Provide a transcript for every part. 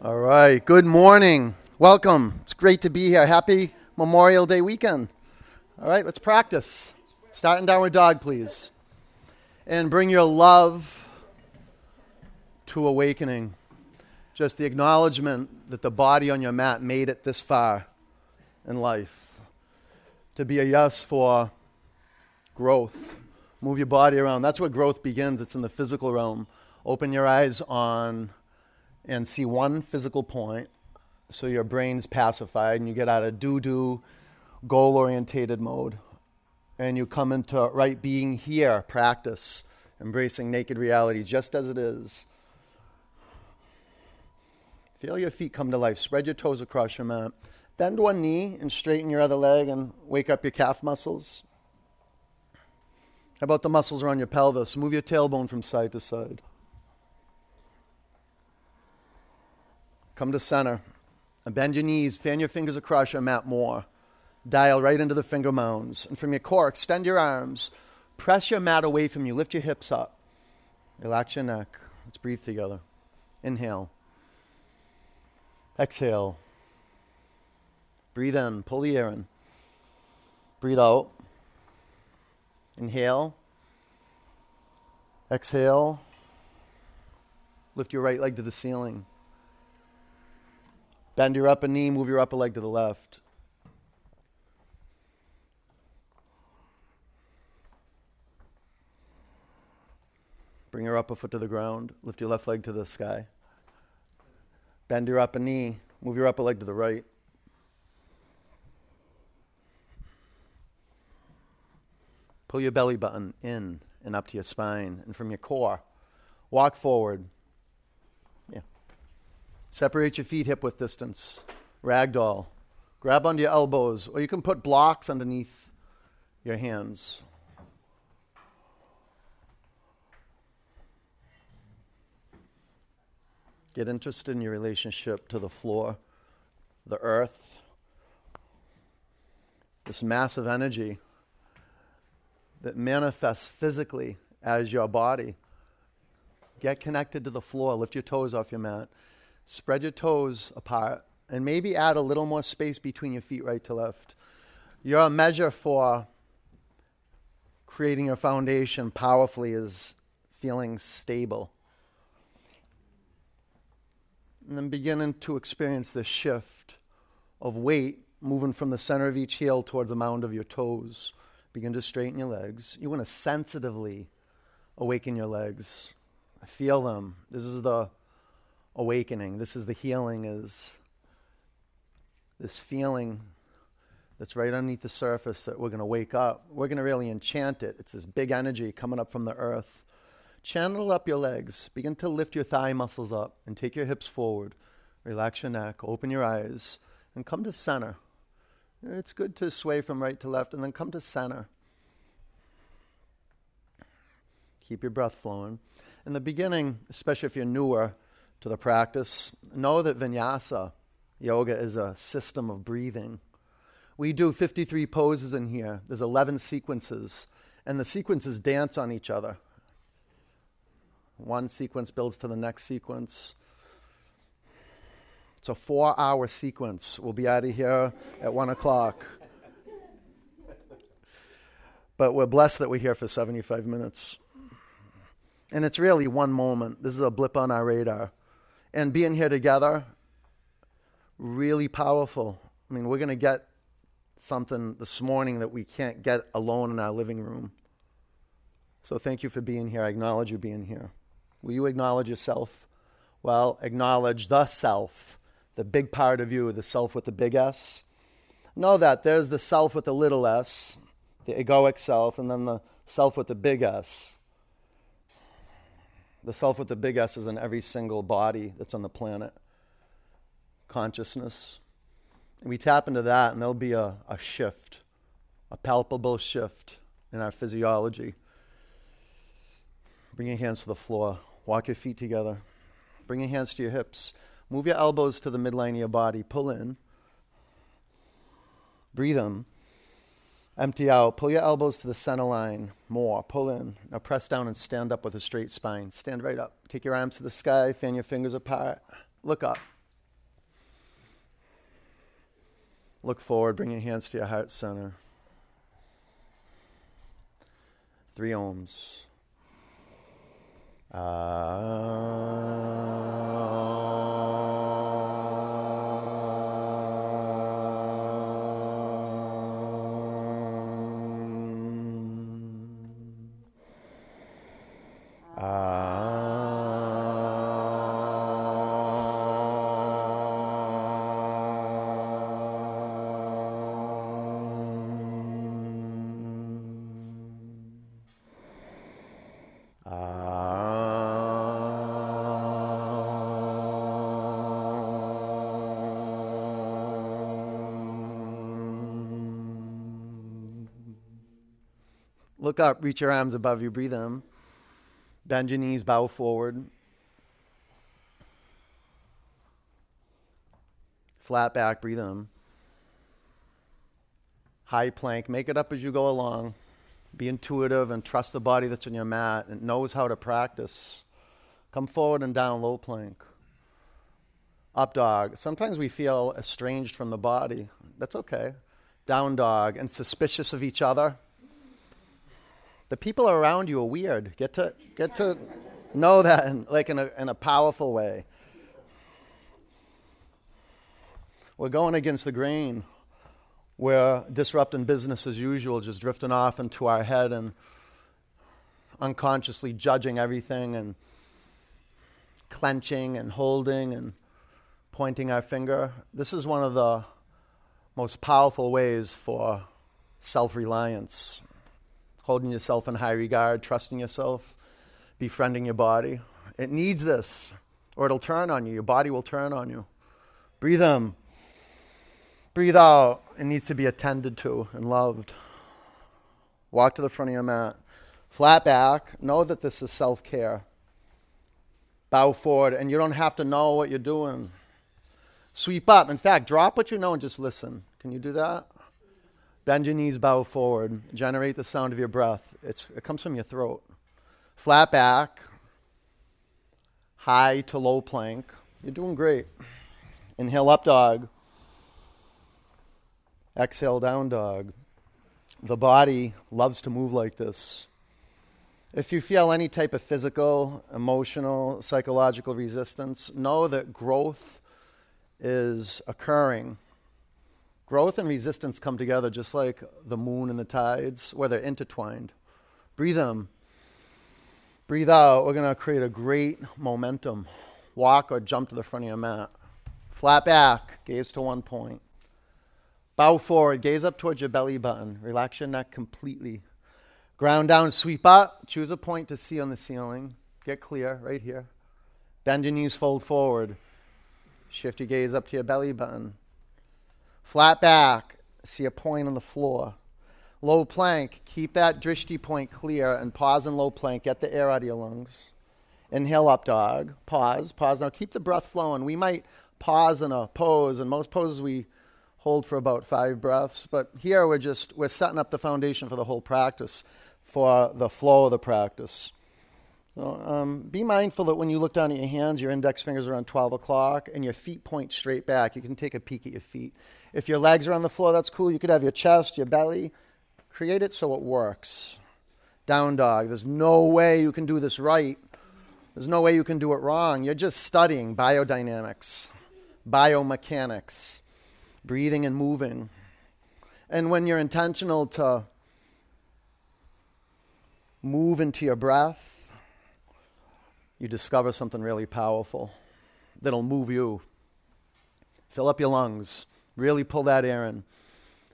All right. Good morning. Welcome. It's great to be here. Happy Memorial Day weekend. All right, let's practice. Starting downward dog, please. And bring your love to awakening. Just the acknowledgement that the body on your mat made it this far in life. To be a yes for growth. Move your body around. That's where growth begins. It's in the physical realm. Open your eyes on and see one physical point so your brain's pacified and you get out of do do, goal orientated mode. And you come into right being here, practice, embracing naked reality just as it is. Feel your feet come to life. Spread your toes across your mat. Bend one knee and straighten your other leg and wake up your calf muscles. How about the muscles around your pelvis? Move your tailbone from side to side. Come to center. And bend your knees, fan your fingers across your mat more. Dial right into the finger mounds. And from your core, extend your arms. Press your mat away from you. Lift your hips up. Relax your neck. Let's breathe together. Inhale. Exhale. Breathe in. Pull the air in. Breathe out. Inhale. Exhale. Lift your right leg to the ceiling. Bend your upper knee, move your upper leg to the left. Bring your upper foot to the ground. Lift your left leg to the sky. Bend your upper knee. Move your upper leg to the right. Pull your belly button in and up to your spine and from your core. Walk forward. Separate your feet hip width distance. Ragdoll. Grab onto your elbows, or you can put blocks underneath your hands. Get interested in your relationship to the floor, the earth, this massive energy that manifests physically as your body. Get connected to the floor. Lift your toes off your mat. Spread your toes apart and maybe add a little more space between your feet, right to left. Your measure for creating a foundation powerfully is feeling stable. And then beginning to experience the shift of weight moving from the center of each heel towards the mound of your toes. Begin to straighten your legs. You want to sensitively awaken your legs. Feel them. This is the awakening. This is the healing is this feeling that's right underneath the surface that we're going to wake up. We're going to really enchant it. It's this big energy coming up from the earth. Channel up your legs. Begin to lift your thigh muscles up and take your hips forward. Relax your neck. Open your eyes and come to center. It's good to sway from right to left and then come to center. Keep your breath flowing. In the beginning, especially if you're newer, to the practice, know that vinyasa yoga is a system of breathing. We do 53 poses in here, there's 11 sequences, and the sequences dance on each other. One sequence builds to the next sequence. It's a four hour sequence. We'll be out of here at one o'clock. But we're blessed that we're here for 75 minutes. And it's really one moment. This is a blip on our radar and being here together, really powerful. I mean, we're going to get something this morning that we can't get alone in our living room. So thank you for being here. I acknowledge you being here. Will you acknowledge yourself? Well, acknowledge the self, the big part of you, the self with the big S. Know that there's the self with the little s, the egoic self, and then the self with the big S. The self with the big S is in every single body that's on the planet. Consciousness. And we tap into that, and there'll be a, a shift, a palpable shift in our physiology. Bring your hands to the floor. Walk your feet together. Bring your hands to your hips. Move your elbows to the midline of your body. Pull in. Breathe in. Empty out. Pull your elbows to the center line. More. Pull in. Now press down and stand up with a straight spine. Stand right up. Take your arms to the sky. Fan your fingers apart. Look up. Look forward. Bring your hands to your heart center. Three oms. Ah. Look up, reach your arms above you, breathe in. Bend your knees, bow forward. Flat back, breathe in. High plank, make it up as you go along. Be intuitive and trust the body that's on your mat and knows how to practice. Come forward and down, low plank. Up dog. Sometimes we feel estranged from the body. That's okay. Down dog and suspicious of each other the people around you are weird. Get to get to know that in, like in a in a powerful way. We're going against the grain. We're disrupting business as usual, just drifting off into our head and unconsciously judging everything and clenching and holding and pointing our finger. This is one of the most powerful ways for self reliance holding yourself in high regard, trusting yourself, befriending your body. It needs this, or it'll turn on you. Your body will turn on you. Breathe in. Breathe out. It needs to be attended to and loved. Walk to the front of your mat. Flat back. Know that this is self care. Bow forward, and you don't have to know what you're doing. Sweep up. In fact, drop what you know and just listen. Can you do that? Bend your knees, bow forward. Generate the sound of your breath. It's, it comes from your throat. Flat back, high to low plank. You're doing great. Inhale, up dog. Exhale, down dog. The body loves to move like this. If you feel any type of physical, emotional, psychological resistance, know that growth is occurring Growth and resistance come together just like the moon and the tides, where they're intertwined. Breathe in. Breathe out. We're going to create a great momentum. Walk or jump to the front of your mat. Flat back, gaze to one point. Bow forward, gaze up towards your belly button. Relax your neck completely. Ground down, sweep up. Choose a point to see on the ceiling. Get clear right here. Bend your knees, fold forward. Shift your gaze up to your belly button. Flat back, see a point on the floor. Low plank, keep that drishti point clear and pause in low plank. Get the air out of your lungs. Inhale up dog. Pause. Pause. Now keep the breath flowing. We might pause in a pose, and most poses we hold for about five breaths. But here we're just we're setting up the foundation for the whole practice, for the flow of the practice. So, um, be mindful that when you look down at your hands, your index fingers are on 12 o'clock, and your feet point straight back. You can take a peek at your feet. If your legs are on the floor, that's cool. You could have your chest, your belly. Create it so it works. Down dog. There's no way you can do this right. There's no way you can do it wrong. You're just studying biodynamics, biomechanics, breathing and moving. And when you're intentional to move into your breath, you discover something really powerful that'll move you. Fill up your lungs. Really pull that air in.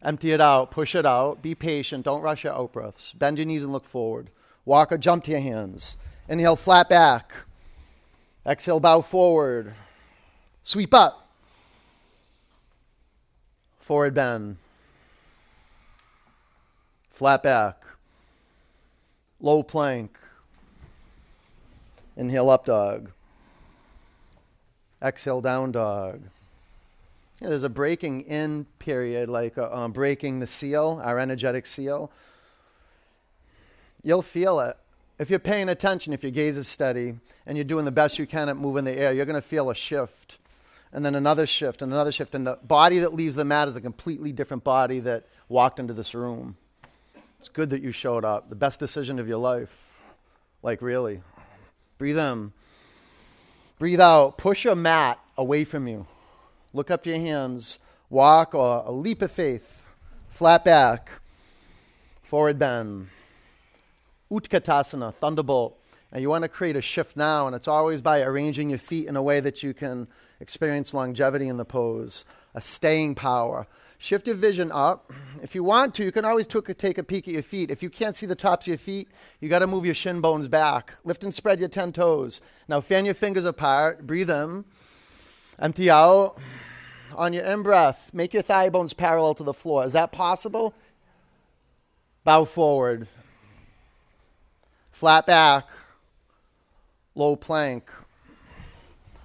Empty it out, push it out. Be patient. Don't rush your out breaths. Bend your knees and look forward. Walk or jump to your hands. Inhale, flat back. Exhale, bow forward. Sweep up. Forward bend. Flat back. Low plank. Inhale, up dog. Exhale, down dog know, there's a breaking in period, like uh, um, breaking the seal, our energetic seal. You'll feel it. If you're paying attention, if your gaze is steady, and you're doing the best you can at moving the air, you're going to feel a shift. and then another shift and another shift. And the body that leaves the mat is a completely different body that walked into this room. It's good that you showed up. The best decision of your life. Like, really. Breathe in. Breathe out. Push your mat away from you. Look up to your hands. Walk or a leap of faith. Flat back. Forward bend. Utkatasana, thunderbolt. And you want to create a shift now, and it's always by arranging your feet in a way that you can experience longevity in the pose, a staying power. Shift your vision up. If you want to, you can always take a peek at your feet. If you can't see the tops of your feet, you got to move your shin bones back. Lift and spread your 10 toes. Now fan your fingers apart. Breathe in. Empty out. On your in breath, make your thigh bones parallel to the floor. Is that possible? Bow forward. Flat back low plank,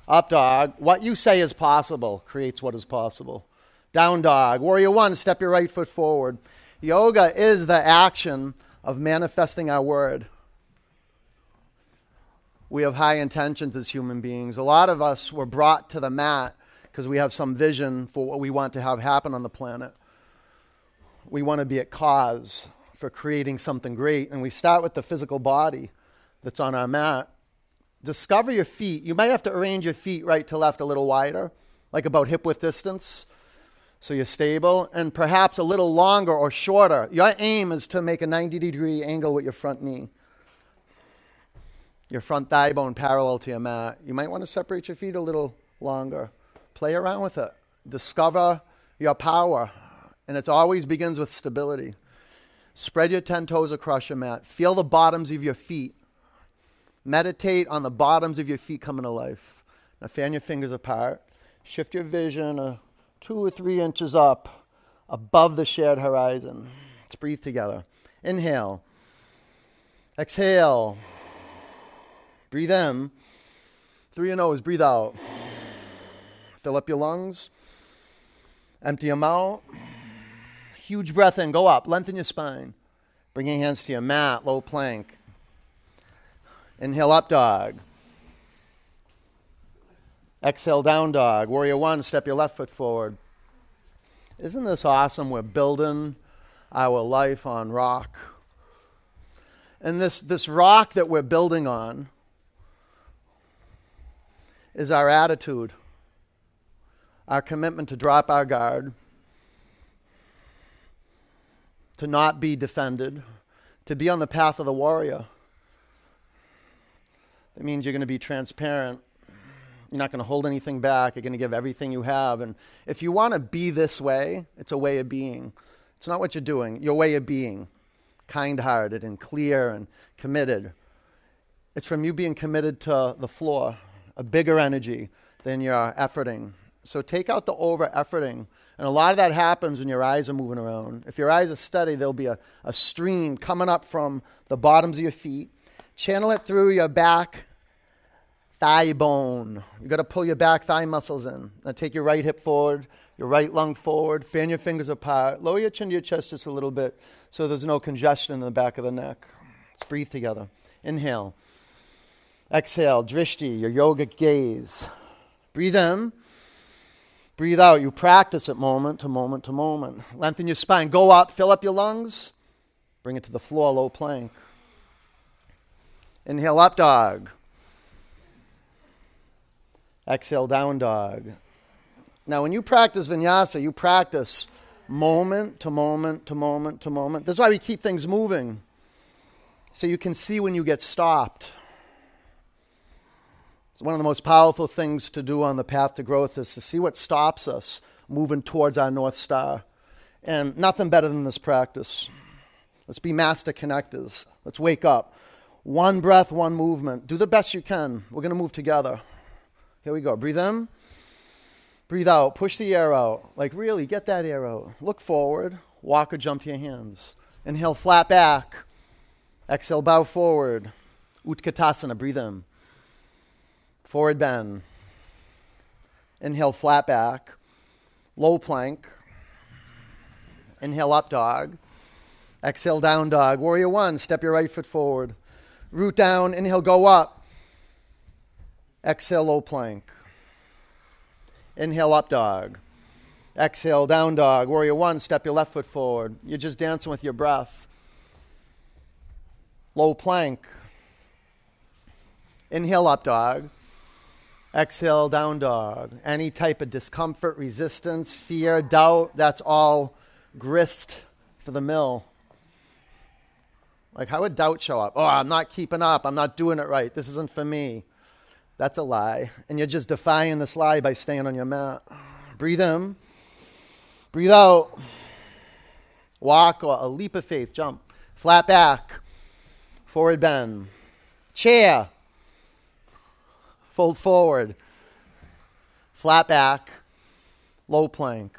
up dog. What you say is possible creates what is possible. Down dog. Warrior one, step your right foot forward. Yoga is the action of manifesting our word. We have high intentions as human beings. A lot of us were brought to the mat because we have some vision for what we want to have happen on the planet. We want to be at cause for creating something great, and we start with the physical body that's on our mat discover your feet. You might have to arrange your feet right to left a little wider, like about hip width distance, so you're stable, and perhaps a little longer or shorter. Your aim is to make a 90 degree angle with your front knee. Your front thigh bone parallel to your mat. You might want to separate your feet a little longer. Play around with it. Discover your power. And it always begins with stability. Spread your 10 toes across your mat. Feel the bottoms of your feet Meditate on the bottoms of your feet coming to life. Now fan your fingers apart. Shift your vision uh, two or three inches up above the shared horizon. Let's breathe together. Inhale. Exhale. Breathe in. Through your nose, breathe out. Fill up your lungs. Empty them out. Huge breath in. Go up. Lengthen your spine. Bring your hands to your mat, low plank. Inhale, up dog. Exhale, down dog. Warrior one, step your left foot forward. Isn't this awesome? We're building our life on rock. And this, this rock that we're building on is our attitude, our commitment to drop our guard, to not be defended, to be on the path of the warrior. It means you're going to be transparent. You're not going to hold anything back. You're going to give everything you have. And if you want to be this way, it's a way of being. It's not what you're doing, your way of being kind hearted and clear and committed. It's from you being committed to the floor, a bigger energy than your efforting. So take out the over efforting. And a lot of that happens when your eyes are moving around. If your eyes are steady, there'll be a, a stream coming up from the bottoms of your feet. Channel it through your back thigh bone. You've got to pull your back thigh muscles in. Now take your right hip forward, your right lung forward, fan your fingers apart, lower your chin to your chest just a little bit so there's no congestion in the back of the neck. Let's breathe together. Inhale. Exhale, drishti, your yogic gaze. Breathe in. Breathe out. You practice it moment to moment to moment. Lengthen your spine. Go up, fill up your lungs. Bring it to the floor, low plank. Inhale, up dog. Exhale, down dog. Now, when you practice vinyasa, you practice moment to moment to moment to moment. That's why we keep things moving, so you can see when you get stopped. It's one of the most powerful things to do on the path to growth is to see what stops us moving towards our North Star. And nothing better than this practice. Let's be master connectors. Let's wake up. One breath, one movement. Do the best you can. We're going to move together. Here we go. Breathe in. Breathe out. Push the air out. Like, really, get that air out. Look forward. Walk or jump to your hands. Inhale, flat back. Exhale, bow forward. Utkatasana. Breathe in. Forward bend. Inhale, flat back. Low plank. Inhale, up dog. Exhale, down dog. Warrior one. Step your right foot forward. Root down. Inhale, go up. Exhale, low plank. Inhale, up dog. Exhale, down dog. Warrior one, step your left foot forward. You're just dancing with your breath. Low plank. Inhale, up dog. Exhale, down dog. Any type of discomfort, resistance, fear, doubt, that's all grist for the mill. Like, how would doubt show up? Oh, I'm not keeping up. I'm not doing it right. This isn't for me. That's a lie. And you're just defying this lie by staying on your mat. Breathe in. Breathe out. Walk or a leap of faith. Jump. Flat back. Forward bend. Chair. Fold forward. Flat back. Low plank.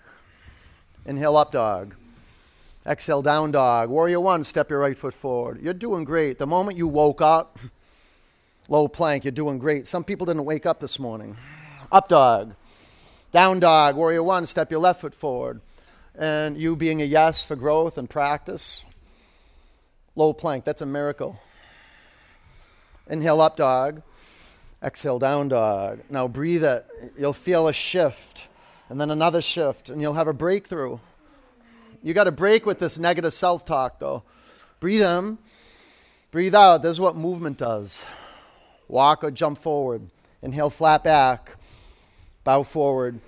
Inhale up dog. Exhale down dog. Warrior one, step your right foot forward. You're doing great. The moment you woke up, low plank, you're doing great. Some people didn't wake up this morning. Up dog. Down dog. Warrior one, step your left foot forward. And you being a yes for growth and practice. Low plank, that's a miracle. Inhale up dog. Exhale down dog. Now breathe it. You'll feel a shift and then another shift, and you'll have a breakthrough. You got to break with this negative self talk, though. Breathe in, breathe out. This is what movement does walk or jump forward. Inhale, flat back, bow forward,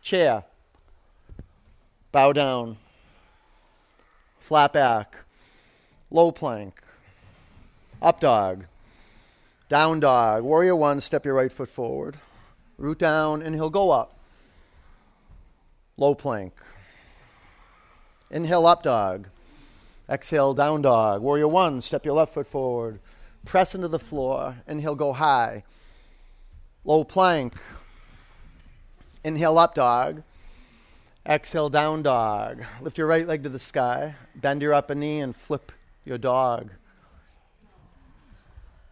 chair, bow down, flat back, low plank, up dog, down dog. Warrior one, step your right foot forward. Root down, and he'll go up low plank. Inhale, up dog. Exhale, down dog. Warrior one, step your left foot forward. Press into the floor. Inhale, go high. Low plank. Inhale, up dog. Exhale, down dog. Lift your right leg to the sky. Bend your upper knee and flip your dog.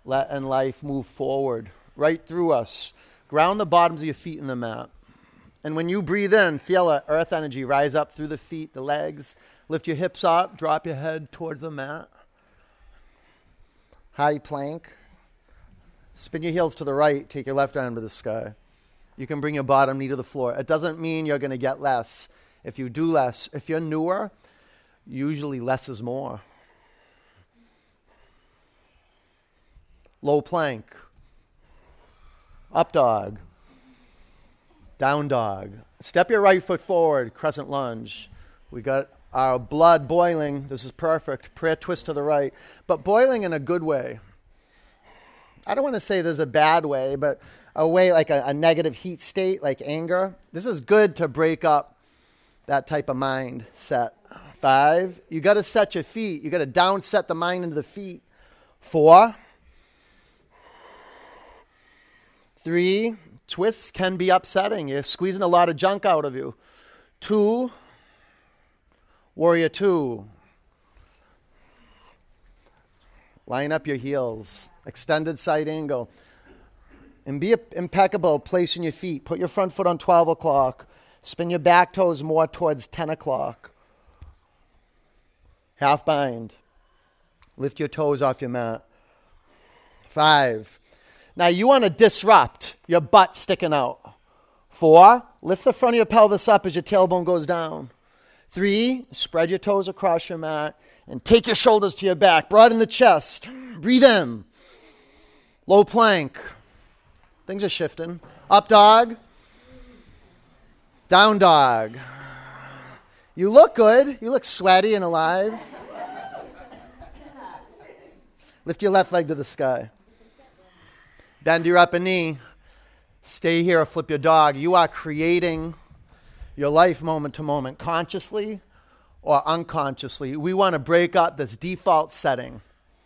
Let and life move forward, right through us. Ground the bottoms of your feet in the mat. And when you breathe in, feel a earth energy rise up through the feet, the legs. Lift your hips up, drop your head towards the mat. High plank. Spin your heels to the right, take your left arm to the sky. You can bring your bottom knee to the floor. It doesn't mean you're going to get less. If you do less, if you're newer, usually less is more. Low plank. Up dog. Down dog. Step your right foot forward, crescent lunge. We got our blood boiling. This is perfect. Prayer twist to the right, but boiling in a good way. I don't want to say there's a bad way, but a way like a, a negative heat state, like anger. This is good to break up that type of mind set. Five, you got to set your feet. You got to down set the mind into the feet. Four, three, Twists can be upsetting. You're squeezing a lot of junk out of you. Two, warrior two. Line up your heels, extended side angle. And be impeccable placing your feet. Put your front foot on 12 o'clock. Spin your back toes more towards 10 o'clock. Half bind. Lift your toes off your mat. Five. Now you want to disrupt your butt sticking out. Four, lift the front of your pelvis up as your tailbone goes down. Three, spread your toes across your mat and take your shoulders to your back. Broaden the chest. Breathe in. Low plank. Things are shifting. Up dog. Down dog. You look good. You look sweaty and alive. Lift your left leg to the sky. Bend your upper knee. Stay here or flip your dog. You are creating your life moment to moment, consciously or unconsciously. We want to break up this default setting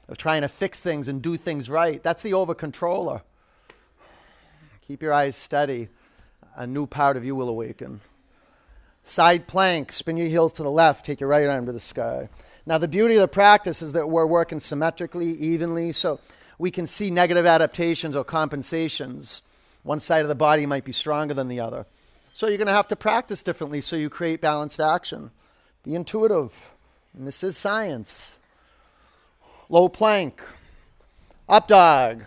of trying to fix things and do things right. That's the over controller. Keep your eyes steady. A new part of you will awaken. Side plank, spin your heels to the left, take your right arm to the sky. Now, the beauty of the practice is that we're working symmetrically, evenly. So we can see negative adaptations or compensations. One side of the body might be stronger than the other. So you're going to have to practice differently so you create balanced action. Be intuitive. And this is science. Low plank. Up dog.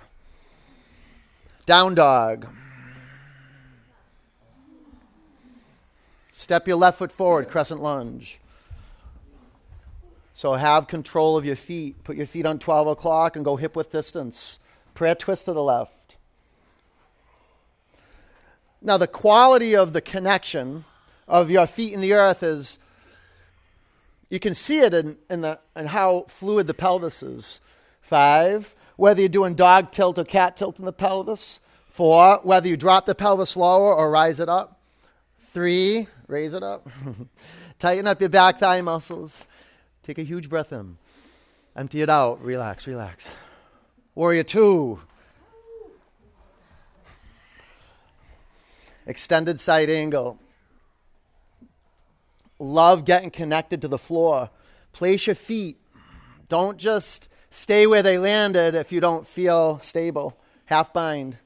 Down dog. Step your left foot forward, crescent lunge. So have control of your feet. Put your feet on 12 o'clock and go hip width distance. Prayer twist to the left. Now, the quality of the connection of your feet in the earth is you can see it in, in, the, in how fluid the pelvis is. Five, whether you're doing dog tilt or cat tilt in the pelvis. Four, whether you drop the pelvis lower or rise it up. Three, raise it up. Tighten up your back thigh muscles. Take a huge breath in. Empty it out. Relax, relax. Warrior two. Extended side angle. Love getting connected to the floor. Place your feet. Don't just stay where they landed if you don't feel stable. Half bind.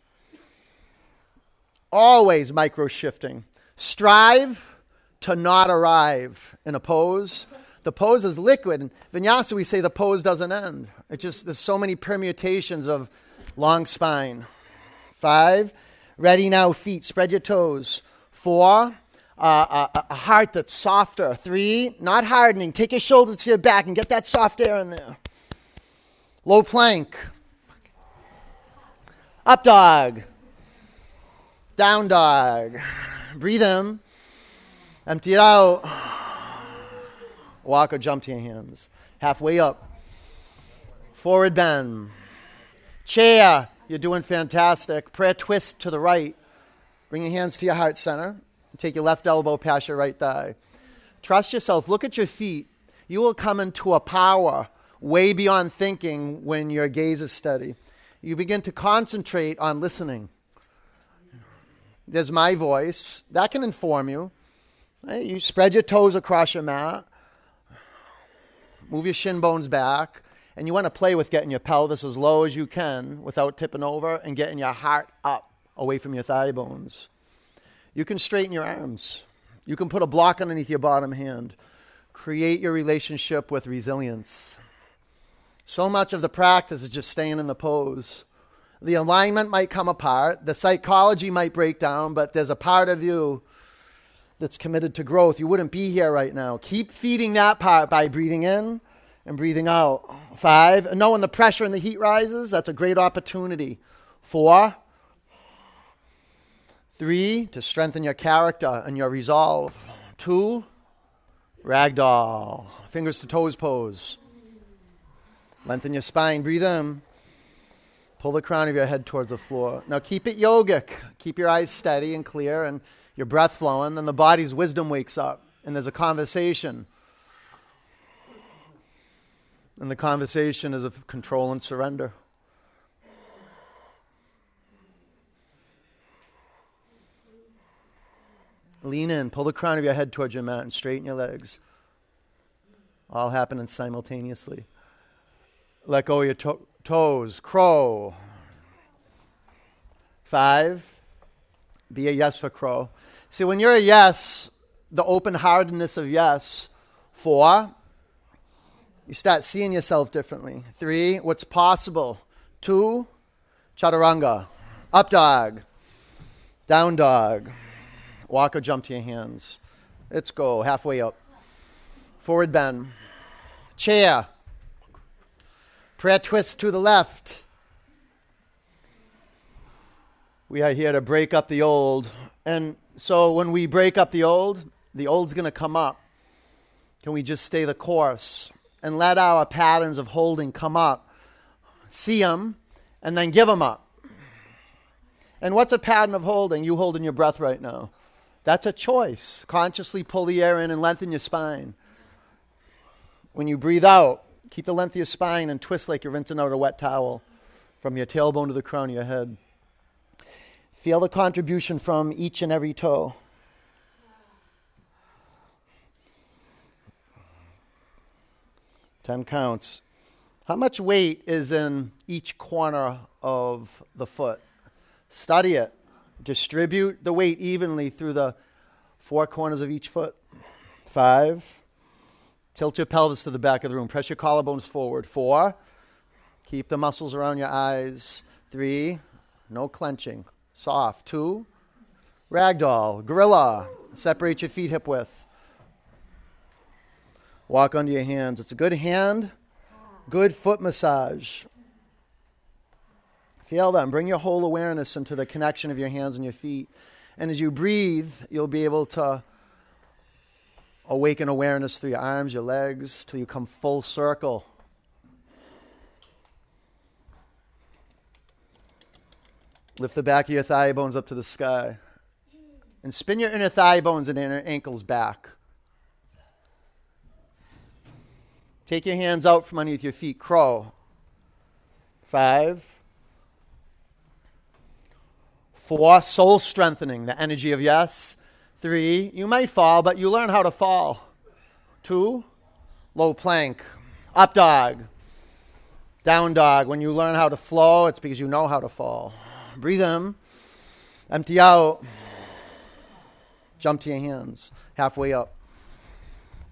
Always micro shifting. Strive to not arrive in a pose. The pose is liquid. In vinyasa, we say the pose doesn't end. It just there's so many permutations of long spine. Five, ready now, feet. Spread your toes. Four, uh, a, a heart that's softer. Three, not hardening. Take your shoulders to your back and get that soft air in there. Low plank. Up dog. Down dog. Breathe in. Empty it out. Walk or jump to your hands. Halfway up. Forward bend. Chair. You're doing fantastic. Prayer twist to the right. Bring your hands to your heart center. Take your left elbow past your right thigh. Trust yourself. Look at your feet. You will come into a power way beyond thinking when your gaze is steady. You begin to concentrate on listening. There's my voice. That can inform you. You spread your toes across your mat, move your shin bones back, and you want to play with getting your pelvis as low as you can without tipping over and getting your heart up away from your thigh bones. You can straighten your arms. You can put a block underneath your bottom hand. Create your relationship with resilience. So much of the practice is just staying in the pose. The alignment might come apart, the psychology might break down, but there's a part of you that's committed to growth, you wouldn't be here right now. Keep feeding that part by breathing in and breathing out. Five, and knowing the pressure and the heat rises, that's a great opportunity. Four, three, to strengthen your character and your resolve. Two, ragdoll, fingers to toes pose. Lengthen your spine, breathe in. Pull the crown of your head towards the floor. Now keep it yogic. Keep your eyes steady and clear and your breath flowing, then the body's wisdom wakes up and there's a conversation. And the conversation is of control and surrender. Lean in, pull the crown of your head towards your mat, and straighten your legs. All happening simultaneously. Let go of your to- toes. Crow. Five. Be a yes for crow. See, when you're a yes, the open heartedness of yes, four, you start seeing yourself differently. Three, what's possible. Two, chaturanga, up dog, down dog, walk or jump to your hands. Let's go, halfway up. Forward bend, chair, prayer twist to the left. We are here to break up the old and so when we break up the old, the old's going to come up. Can we just stay the course and let our patterns of holding come up, see them, and then give them up? And what's a pattern of holding? You holding your breath right now. That's a choice. Consciously pull the air in and lengthen your spine. When you breathe out, keep the length of your spine and twist like you're rinsing out a wet towel from your tailbone to the crown of your head. Feel the contribution from each and every toe. Ten counts. How much weight is in each corner of the foot? Study it. Distribute the weight evenly through the four corners of each foot. Five. Tilt your pelvis to the back of the room. Press your collarbones forward. Four. Keep the muscles around your eyes. Three. No clenching soft. Two, ragdoll, gorilla. Separate your feet hip width. Walk under your hands. It's a good hand, good foot massage. Feel them. Bring your whole awareness into the connection of your hands and your feet. And as you breathe, you'll be able to awaken awareness through your arms, your legs, till you come full circle. Lift the back of your thigh bones up to the sky. And spin your inner thigh bones and inner ankles back. Take your hands out from underneath your feet. Crow. Five. Four. Soul strengthening, the energy of yes. Three. You might fall, but you learn how to fall. Two. Low plank. Up dog. Down dog. When you learn how to flow, it's because you know how to fall. Breathe in. Empty out. Jump to your hands, halfway up.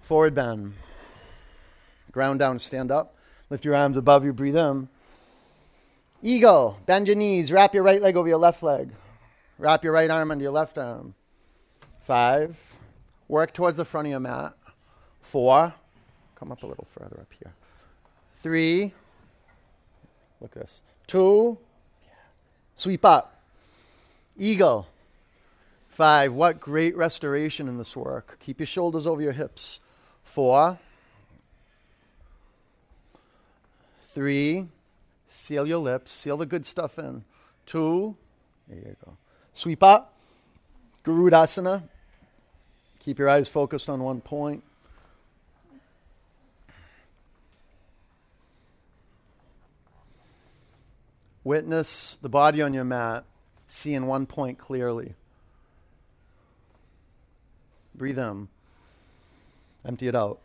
Forward bend. Ground down, stand up. Lift your arms above you, breathe in. Eagle, bend your knees, wrap your right leg over your left leg. Wrap your right arm under your left arm. Five. Work towards the front of your mat. Four. Come up a little further up here. Three. Look at this. Two. Sweep up. Eagle. Five, what great restoration in this work. Keep your shoulders over your hips. Four. Three. Seal your lips. Seal the good stuff in. Two. There you go. Sweep up. Garudasana. Keep your eyes focused on one point. Witness the body on your mat, seeing one point clearly. Breathe in. Empty it out.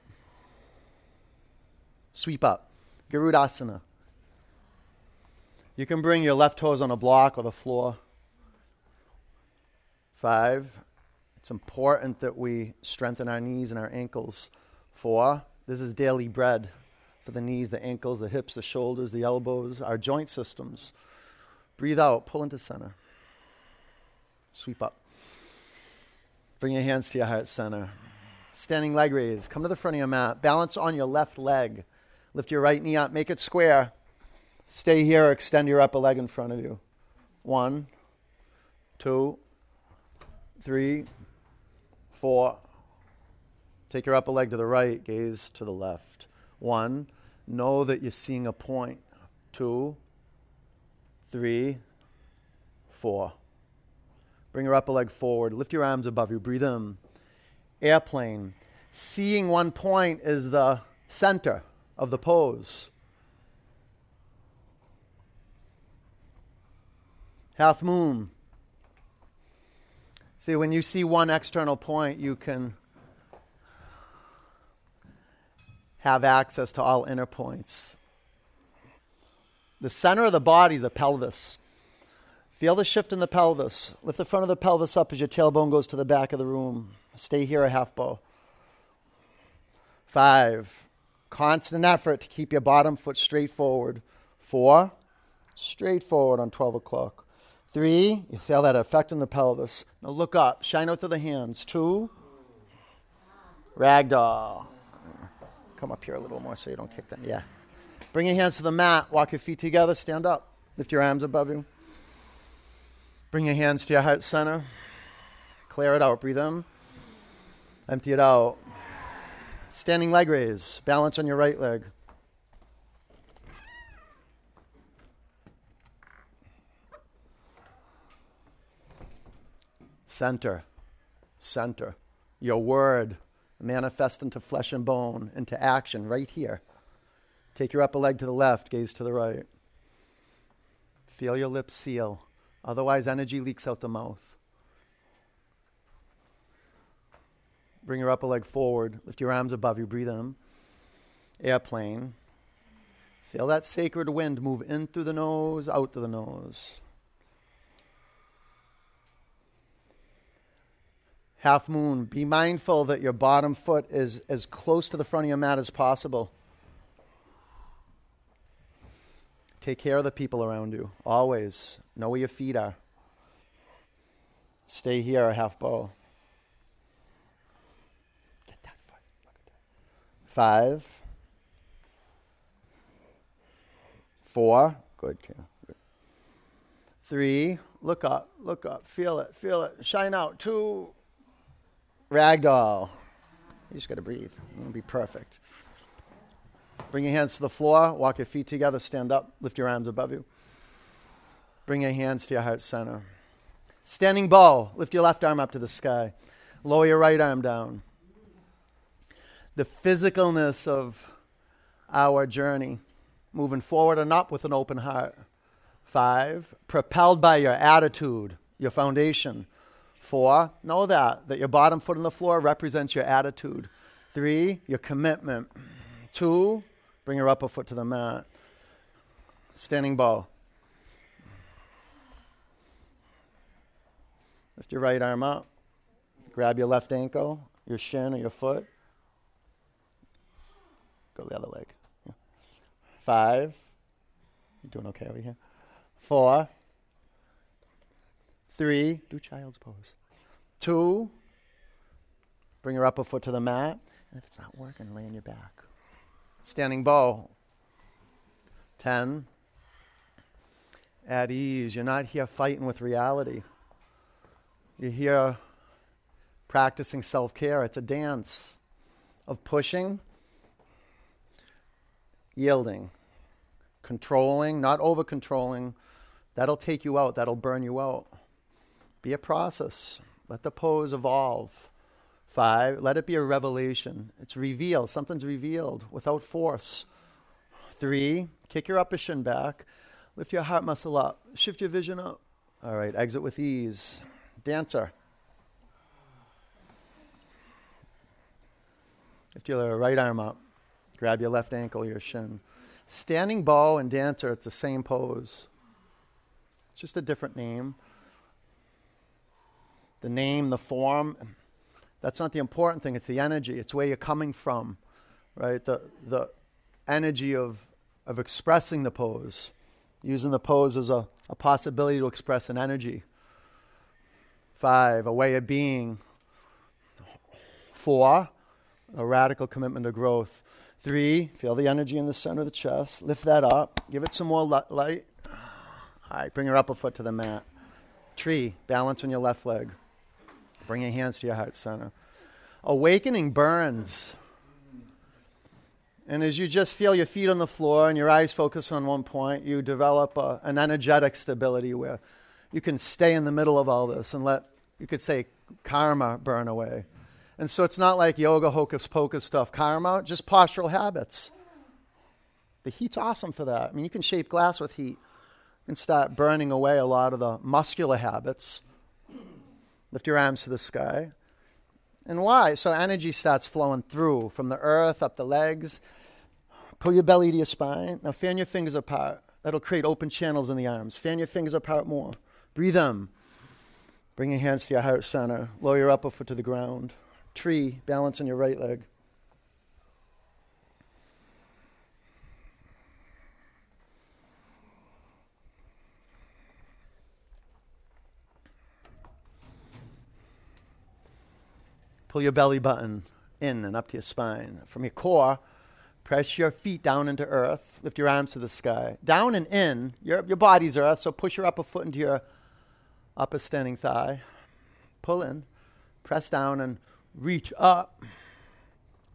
Sweep up. Garudasana. You can bring your left toes on a block or the floor. Five. It's important that we strengthen our knees and our ankles. Four. This is daily bread for the knees, the ankles, the hips, the shoulders, the elbows, our joint systems. Breathe out. Pull into center. Sweep up. Bring your hands to your heart center. Standing leg raise. Come to the front of your mat. Balance on your left leg. Lift your right knee up. Make it square. Stay here. Extend your upper leg in front of you. One, two, three, four. Take your upper leg to the right. Gaze to the left. One. Know that you're seeing a point. Two, three, four. Bring your upper leg forward. Lift your arms above you. Breathe in. Airplane. Seeing one point is the center of the pose. Half moon. See, when you see one external point, you can have access to all inner points. The center of the body, the pelvis. Feel the shift in the pelvis. Lift the front of the pelvis up as your tailbone goes to the back of the room. Stay here a half bow. Five. Constant effort to keep your bottom foot straight forward. Four. Straight forward on 12 o'clock. Three. You feel that effect in the pelvis. Now look up. Shine out through the hands. Two. Ragdoll. Come up here a little more so you don't kick them. Yeah. Bring your hands to the mat. Walk your feet together. Stand up. Lift your arms above you. Bring your hands to your heart center. Clear it out. Breathe in. Empty it out. Standing leg raise. Balance on your right leg. Center. Center. Your word manifest into flesh and bone, into action right here. Take your upper leg to the left, gaze to the right. Feel your lips seal. Otherwise, energy leaks out the mouth. Bring your upper leg forward. Lift your arms above you. Breathe in. Airplane. Feel that sacred wind move in through the nose, out through the nose. Half moon, be mindful that your bottom foot is as close to the front of your mat as possible. Take care of the people around you, always. Know where your feet are. Stay here, a half bow. Get that foot. Five. Four. Good, Good. Three. Look up, look up, feel it, feel it. Shine out. Two. Ragdoll. You just got to breathe. It'll be perfect. Bring your hands to the floor. Walk your feet together. Stand up. Lift your arms above you. Bring your hands to your heart center. Standing bow. Lift your left arm up to the sky. Lower your right arm down. The physicalness of our journey, moving forward and up with an open heart. Five, propelled by your attitude, your foundation. Four, know that, that your bottom foot on the floor represents your attitude. Three, your commitment. Two, bring your upper foot to the mat. Standing bow. Lift your right arm up. Grab your left ankle, your shin, or your foot. Go the other leg. Five. You doing okay over here? Four. Three. Do child's pose. Two. Bring your upper foot to the mat. And if it's not working, lay on your back. Standing bow. Ten. At ease. You're not here fighting with reality. You're here practicing self care. It's a dance of pushing, yielding, controlling, not over controlling. That'll take you out, that'll burn you out. Be a process. Let the pose evolve. Five, let it be a revelation. It's revealed. Something's revealed without force. Three, kick your upper shin back. Lift your heart muscle up. Shift your vision up. All right, exit with ease. Dancer. Lift your right arm up. Grab your left ankle, your shin. Standing bow and dancer, it's the same pose. It's just a different name. The name, the form, that's not the important thing. It's the energy. It's where you're coming from, right? The, the energy of, of expressing the pose, using the pose as a, a possibility to express an energy. Five, a way of being. Four, a radical commitment to growth. Three, feel the energy in the center of the chest. Lift that up. Give it some more light. All right, bring your upper foot to the mat. Tree, balance on your left leg. Bring your hands to your heart center. Awakening burns. And as you just feel your feet on the floor and your eyes focus on one point, you develop a, an energetic stability where you can stay in the middle of all this and let you could say karma burn away. And so it's not like yoga hocus pocus stuff. Karma, just postural habits. The heat's awesome for that. I mean, you can shape glass with heat and start burning away a lot of the muscular habits. Lift your arms to the sky. And why? So energy starts flowing through from the earth up the legs. Pull your belly to your spine. Now fan your fingers apart. That'll create open channels in the arms. Fan your fingers apart more. Breathe them. Bring your hands to your heart center. Lower your upper foot to the ground. Tree, balance on your right leg. Pull your belly button in and up to your spine. From your core, press your feet down into earth. Lift your arms to the sky. Down and in. Your, your body's earth, so push your upper foot into your upper standing thigh. Pull in, press down, and reach up.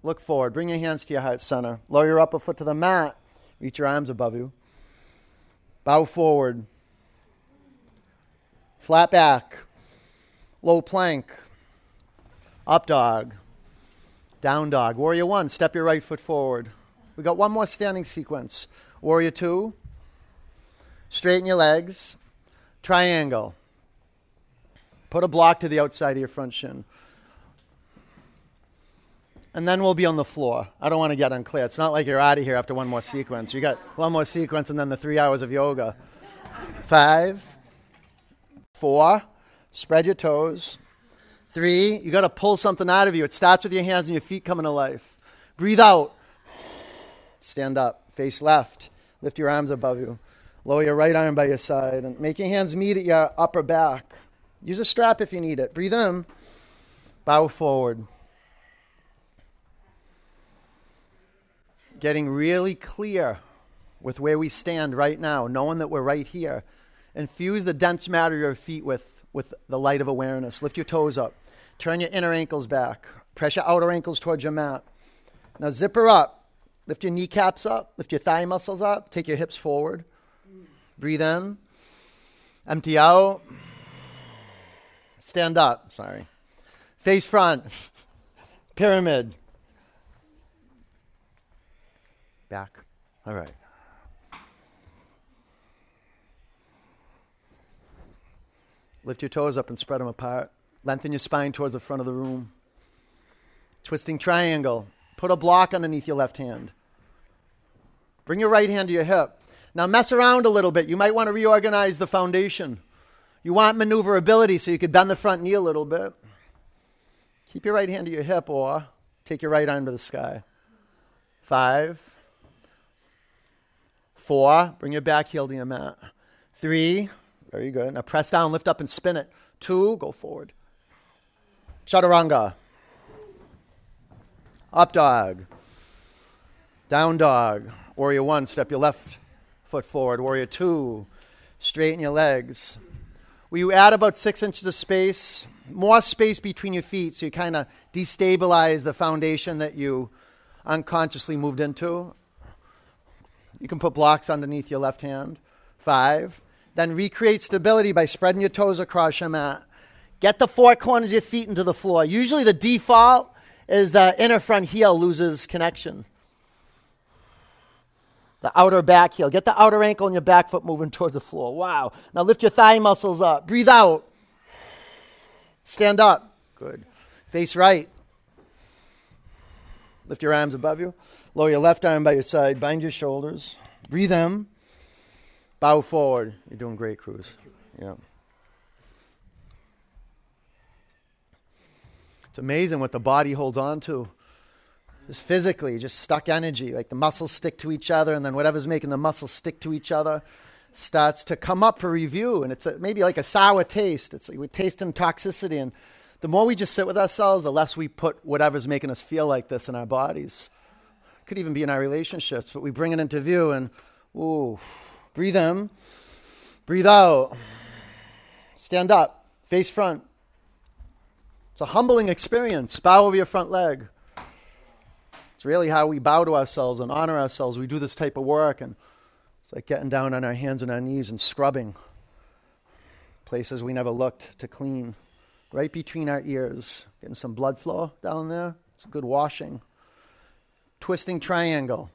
Look forward. Bring your hands to your heart center. Lower your upper foot to the mat. Reach your arms above you. Bow forward. Flat back. Low plank. Up dog. Down dog. Warrior one, step your right foot forward. We got one more standing sequence. Warrior two, straighten your legs. Triangle. Put a block to the outside of your front shin. And then we'll be on the floor. I don't want to get unclear. It's not like you're out of here after one more sequence. You got one more sequence and then the three hours of yoga. Five, four, spread your toes. Three, you got to pull something out of you. It starts with your hands and your feet coming to life. Breathe out. Stand up. Face left. Lift your arms above you. Lower your right arm by your side and make your hands meet at your upper back. Use a strap if you need it. Breathe in. Bow forward. getting really clear with where we stand right now, knowing that we're right here. Infuse the dense matter of your feet with, with the light of awareness. Lift your toes up. Turn your inner ankles back. Press your outer ankles towards your mat. Now zip her up. Lift your kneecaps up. Lift your thigh muscles up. Take your hips forward. Breathe in. Empty out. Stand up. Sorry. Face front. Pyramid. Back. All right. Lift your toes up and spread them apart. Lengthen your spine towards the front of the room. Twisting triangle. Put a block underneath your left hand. Bring your right hand to your hip. Now mess around a little bit. You might want to reorganize the foundation. You want maneuverability so you could bend the front knee a little bit. Keep your right hand to your hip or take your right arm to the sky. Five. Four. Bring your back heel to your mat. Three. Very good. Now press down, lift up, and spin it. Two. Go forward. Chaturanga. Up dog. Down dog. Warrior one, step your left foot forward. Warrior two, straighten your legs. Will you add about six inches of space, more space between your feet so you kind of destabilize the foundation that you unconsciously moved into? You can put blocks underneath your left hand. Five. Then recreate stability by spreading your toes across your mat. Get the four corners of your feet into the floor. Usually the default is the inner front heel loses connection. The outer back heel. Get the outer ankle and your back foot moving towards the floor. Wow. Now lift your thigh muscles up. Breathe out. Stand up. Good. Face right. Lift your arms above you. Lower your left arm by your side. Bind your shoulders. Breathe in. Bow forward. You're doing great, Cruz. Yeah. It's amazing what the body holds on to. Just physically, just stuck energy. Like the muscles stick to each other, and then whatever's making the muscles stick to each other starts to come up for review. And it's a, maybe like a sour taste. It's like we're tasting toxicity. And the more we just sit with ourselves, the less we put whatever's making us feel like this in our bodies. Could even be in our relationships, but we bring it into view and, ooh, breathe in, breathe out, stand up, face front, it's a humbling experience. Bow over your front leg. It's really how we bow to ourselves and honor ourselves. We do this type of work, and it's like getting down on our hands and our knees and scrubbing places we never looked to clean. Right between our ears, getting some blood flow down there. It's a good washing. Twisting triangle.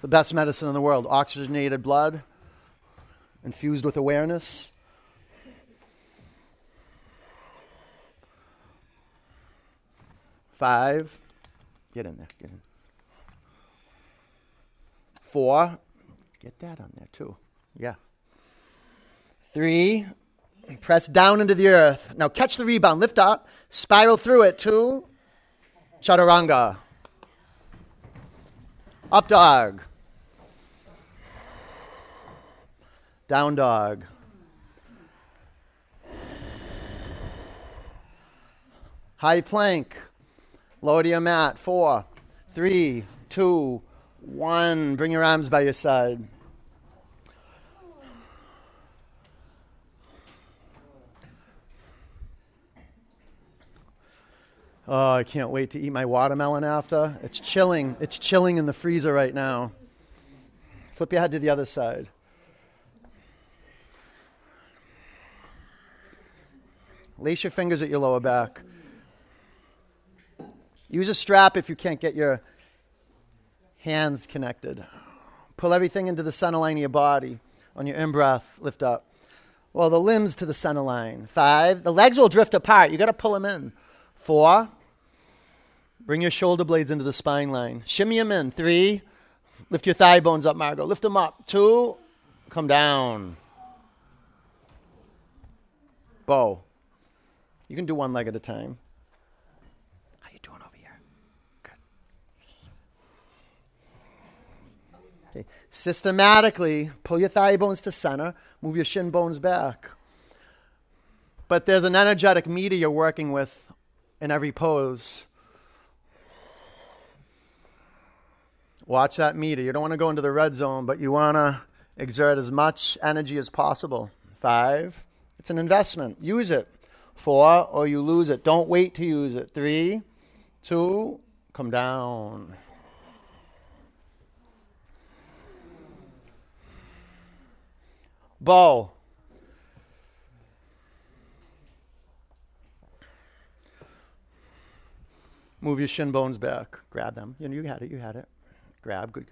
The best medicine in the world. Oxygenated blood, infused with awareness. Five. Get in there. Get in. Four. Get that on there too. Yeah. Three. Press down into the earth. Now catch the rebound. Lift up. Spiral through it. Two. Chaturanga. Up dog. Down dog. High plank. Lower to your mat. Four, three, two, one. Bring your arms by your side. Oh, I can't wait to eat my watermelon after. It's chilling. It's chilling in the freezer right now. Flip your head to the other side. Lace your fingers at your lower back. Use a strap if you can't get your hands connected. Pull everything into the center line of your body. On your in breath, lift up. Well, the limbs to the center line. Five. The legs will drift apart. You got to pull them in. Four. Bring your shoulder blades into the spine line. Shimmy them in. Three. Lift your thigh bones up, Margot. Lift them up. Two. Come down. Bow. You can do one leg at a time. How you doing over here? Good. Okay. Systematically, pull your thigh bones to center, move your shin bones back. But there's an energetic meter you're working with in every pose. Watch that meter. You don't want to go into the red zone, but you want to exert as much energy as possible. Five, it's an investment. Use it. Four, or you lose it. Don't wait to use it. Three, two, come down. Bow. Move your shin bones back. Grab them. You know, you had it. You had it. Grab. Good.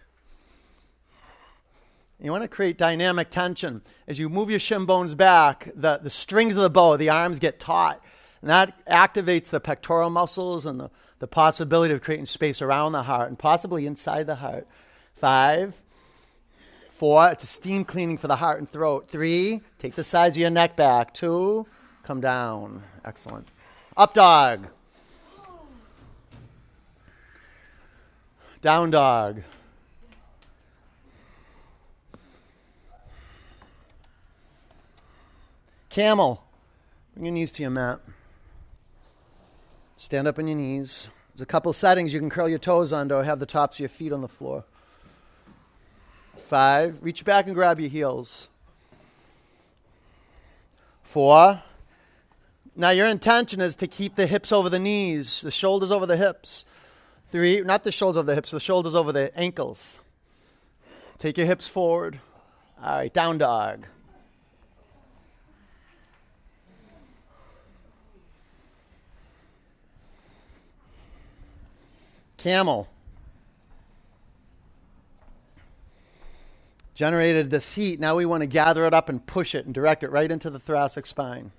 You want to create dynamic tension. As you move your shin bones back, the, the strings of the bow, the arms get taut. And that activates the pectoral muscles and the, the possibility of creating space around the heart and possibly inside the heart. Five, four, it's a steam cleaning for the heart and throat. Three, take the sides of your neck back. Two, come down. Excellent. Up dog. Down dog. Camel. Bring your knees to your mat. Stand up on your knees. There's a couple settings you can curl your toes under or have the tops of your feet on the floor. Five. Reach back and grab your heels. Four. Now, your intention is to keep the hips over the knees, the shoulders over the hips. Three, not the shoulders over the hips, the shoulders over the ankles. Take your hips forward. All right, down dog. Camel. Generated this heat. Now we want to gather it up and push it and direct it right into the thoracic spine.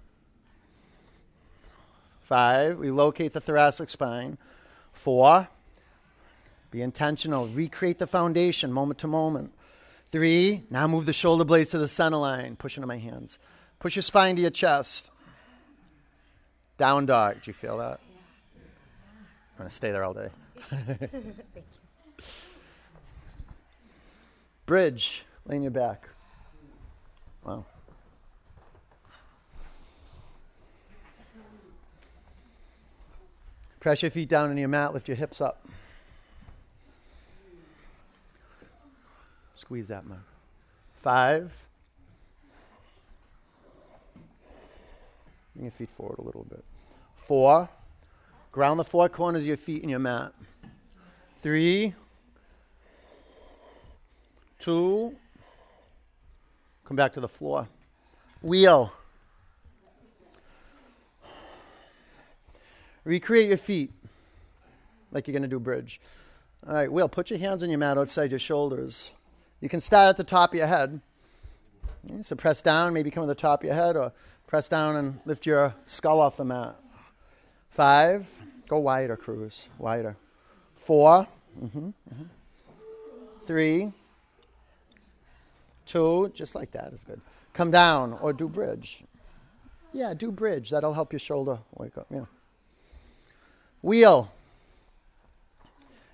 Five, we locate the thoracic spine. Four, be intentional. Recreate the foundation moment to moment. Three, now move the shoulder blades to the center line. Push into my hands. Push your spine to your chest. Down dog. Do you feel that? I'm going to stay there all day. Bridge. Lean your back. Wow. Press your feet down on your mat. Lift your hips up. Squeeze that mug. Five. Bring your feet forward a little bit. Four. Ground the four corners of your feet in your mat. Three. Two. Come back to the floor. Wheel. Recreate your feet like you're going to do bridge. All right, Will, put your hands on your mat outside your shoulders. You can start at the top of your head. So press down, maybe come to the top of your head, or press down and lift your skull off the mat. Five. Go wider, Cruz. Wider. 4 mm-hmm, mm-hmm. Three. Two. Just like that is good. Come down or do bridge. Yeah, do bridge. That'll help your shoulder wake up. Yeah. Wheel.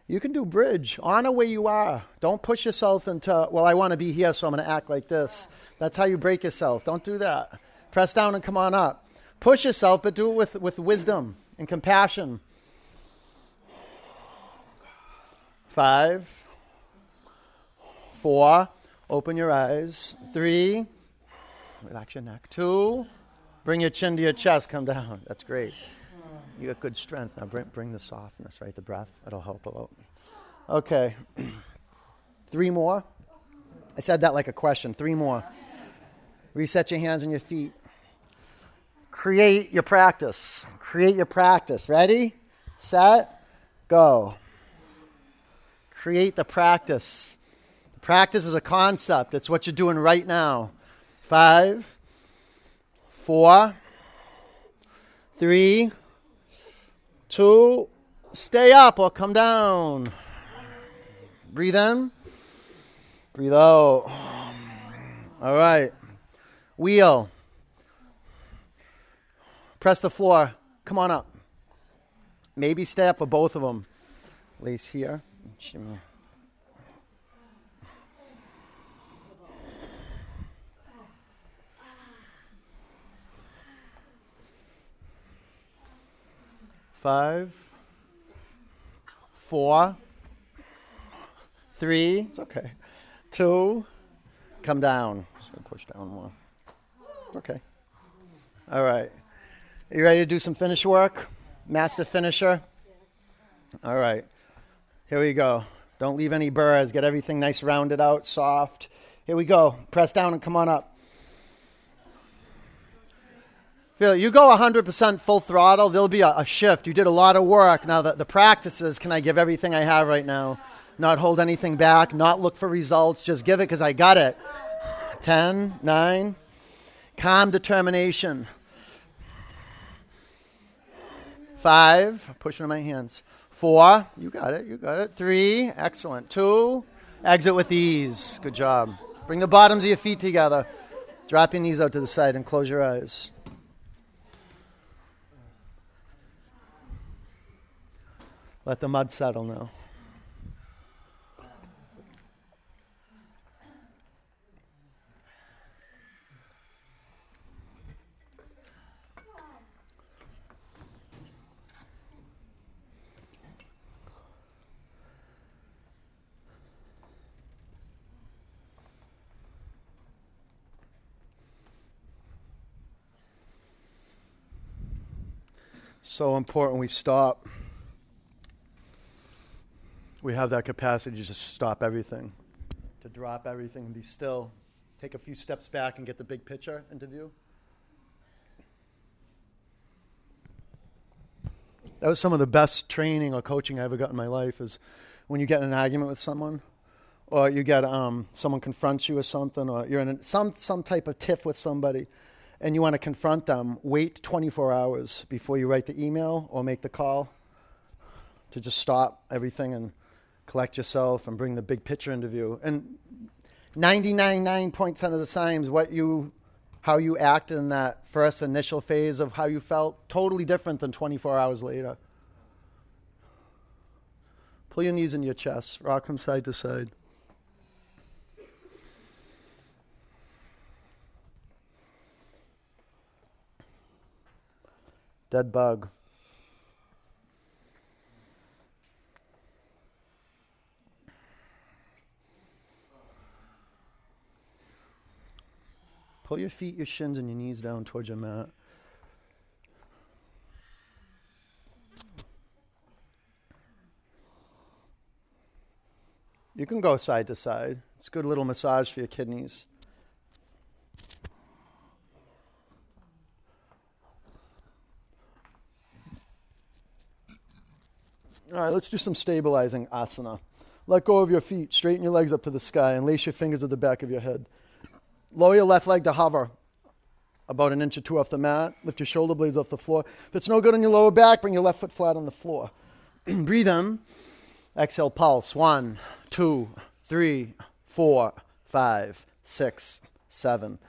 You can do bridge. Honor where you are. Don't push yourself into, well, I want to be here, so I'm going to act like this. That's how you break yourself. Don't do that. Press down and come on up. Push yourself, but do it with, with wisdom and compassion. Five, four, open your eyes. Three, relax your neck. Two, bring your chin to your chest, come down. That's great. You got good strength. Now bring, bring the softness, right? The breath. it'll help a lot. Okay. Three more. I said that like a question. Three more. Reset your hands and your feet. Create your practice. Create your practice. Ready? Set? Go. Create the practice. The practice is a concept, it's what you're doing right now. Five, four, three, two, stay up or come down. Breathe in, breathe out. All right. Wheel. Press the floor. Come on up. Maybe stay up for both of them. Lace here. Shimmy. Five, four, three, it's okay. Two, come down. Just gonna push down more. Okay. All right. Are you ready to do some finish work? Master finisher? All right. Here we go. Don't leave any burrs. Get everything nice rounded out, soft. Here we go. Press down and come on up. Feel you go 100% full throttle, there'll be a, a, shift. You did a lot of work. Now, the, the practices can I give everything I have right now? Not hold anything back, not look for results, just give it because I got it. 10, 9, calm determination. 5, pushing on my hands. 4, you got it, you got it. 3, excellent. 2, exit with ease. Good job. Bring the bottoms of your feet together. Drop your knees out to the side and close your eyes. Let the mud settle now. So important we stop we have that capacity to just stop everything, to drop everything and be still, take a few steps back and get the big picture into view. That was some of the best training or coaching I ever got in my life is when you get in an argument with someone or you get um, someone confronts you with something or you're in some, some type of tiff with somebody and you want to confront them, wait 24 hours before you write the email or make the call to just stop everything and collect yourself and bring the big picture into view. And 99.9% of the times, what you, how you act in that first initial phase of how you felt, totally different than 24 hours later. Pull your knees into your chest, rock from side to side. Dead bug. Pull your feet, your shins, and your knees down towards your mat. You can go side to side. It's a good little massage for your kidneys. All right, let's do some stabilizing asana. Let go of your feet, straighten your legs up to the sky, and lace your fingers at the back of your head. Lower your left leg to hover about an inch or two off the mat. Lift your shoulder blades off the floor. If it's no good on your lower back, bring your left foot flat on the floor. Breathe in. Exhale, pulse. One, two, three, four, five, six, seven,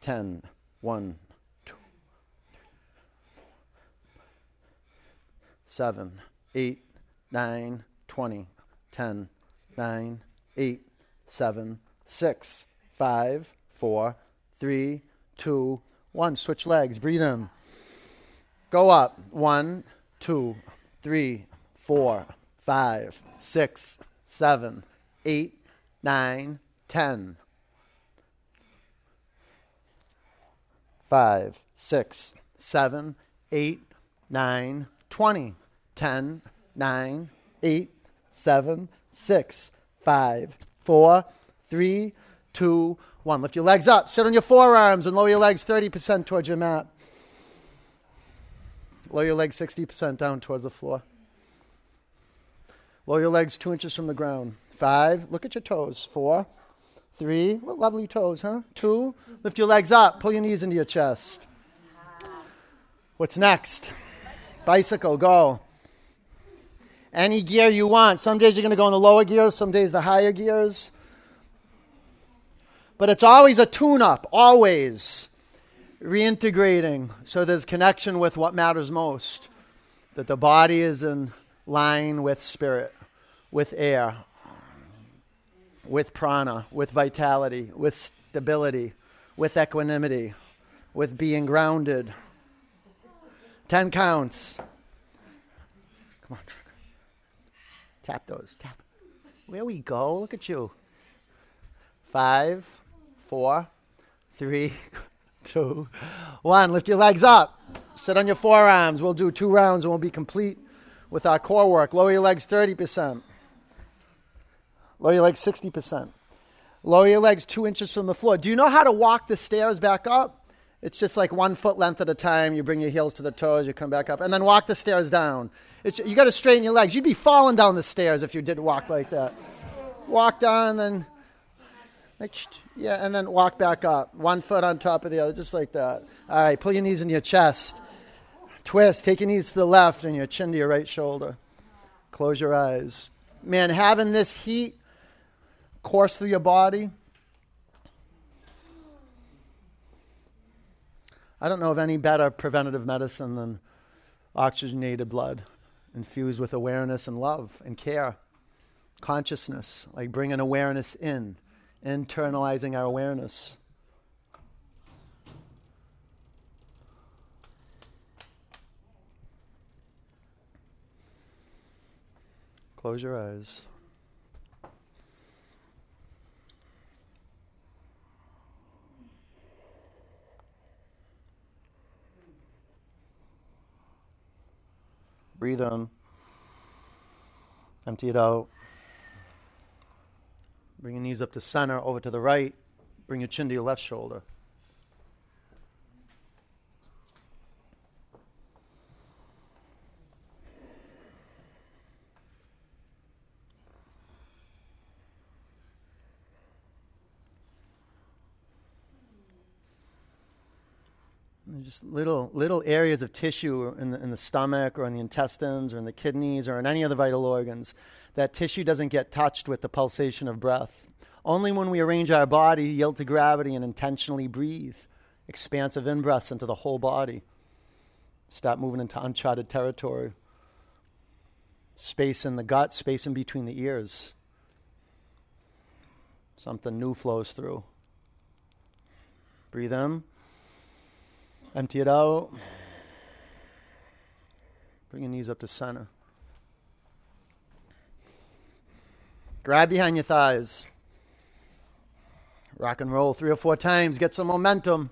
ten. One, two, seven, eight, nine, twenty, ten, nine, eight, seven, six, five, four, three, two, one. Switch legs. Breathe in. Go up. One, two, three, four, five, six, seven, eight, nine, ten. Five, six, seven, eight, nine, twenty. Ten, nine, eight, seven, six, five, four, Three, two, one. Lift your legs up. Sit on your forearms and lower your legs 30% towards your mat. Lower your legs 60% down towards the floor. Lower your legs two inches from the ground. Five. Look at your toes. Four. Three. What lovely toes, huh? Two. Lift your legs up. Pull your knees into your chest. What's next? Bicycle. Go. Any gear you want. Some days you're going to go in the lower gears, some days the higher gears. But it's always a tune up, always reintegrating so there's connection with what matters most. That the body is in line with spirit, with air, with prana, with vitality, with stability, with equanimity, with being grounded. Ten counts. Come on. Tap those. Tap. There we go. Look at you. Five, four, three, two, one. Lift your legs up. Sit on your forearms. We'll do two rounds and we'll be complete with our core work. Lower your legs 30%. Lower your legs 60%. Lower your legs two inches from the floor. Do you know how to walk the stairs back up? It's just like one foot length at a time. You bring your heels to the toes, you come back up, and then walk the stairs down. It's, you got to straighten your legs. You'd be falling down the stairs if you did walk like that. Walk down, then yeah, and then walk back up. One foot on top of the other, just like that. All right, pull your knees in your chest. Twist. Take your knees to the left and your chin to your right shoulder. Close your eyes. Man, having this heat course through your body. I don't know of any better preventative medicine than oxygenated blood infused with awareness and love and care, consciousness, like bringing awareness in internalizing our awareness. Close your eyes. Breathe in. Empty it out. Bring your knees up to center, over to the right. Bring your chin to your left shoulder. Just little little areas of tissue in the, in the stomach or in the intestines or in the kidneys or in any of the vital organs that tissue doesn't get touched with the pulsation of breath. Only when we arrange our body, yield to gravity, and intentionally breathe expansive in breaths into the whole body. Stop moving into uncharted territory. Space in the gut, space in between the ears. Something new flows through. Breathe in. Empty it out. Bring your knees up to center. Grab behind your thighs. Rock and roll three or four times. Get some momentum.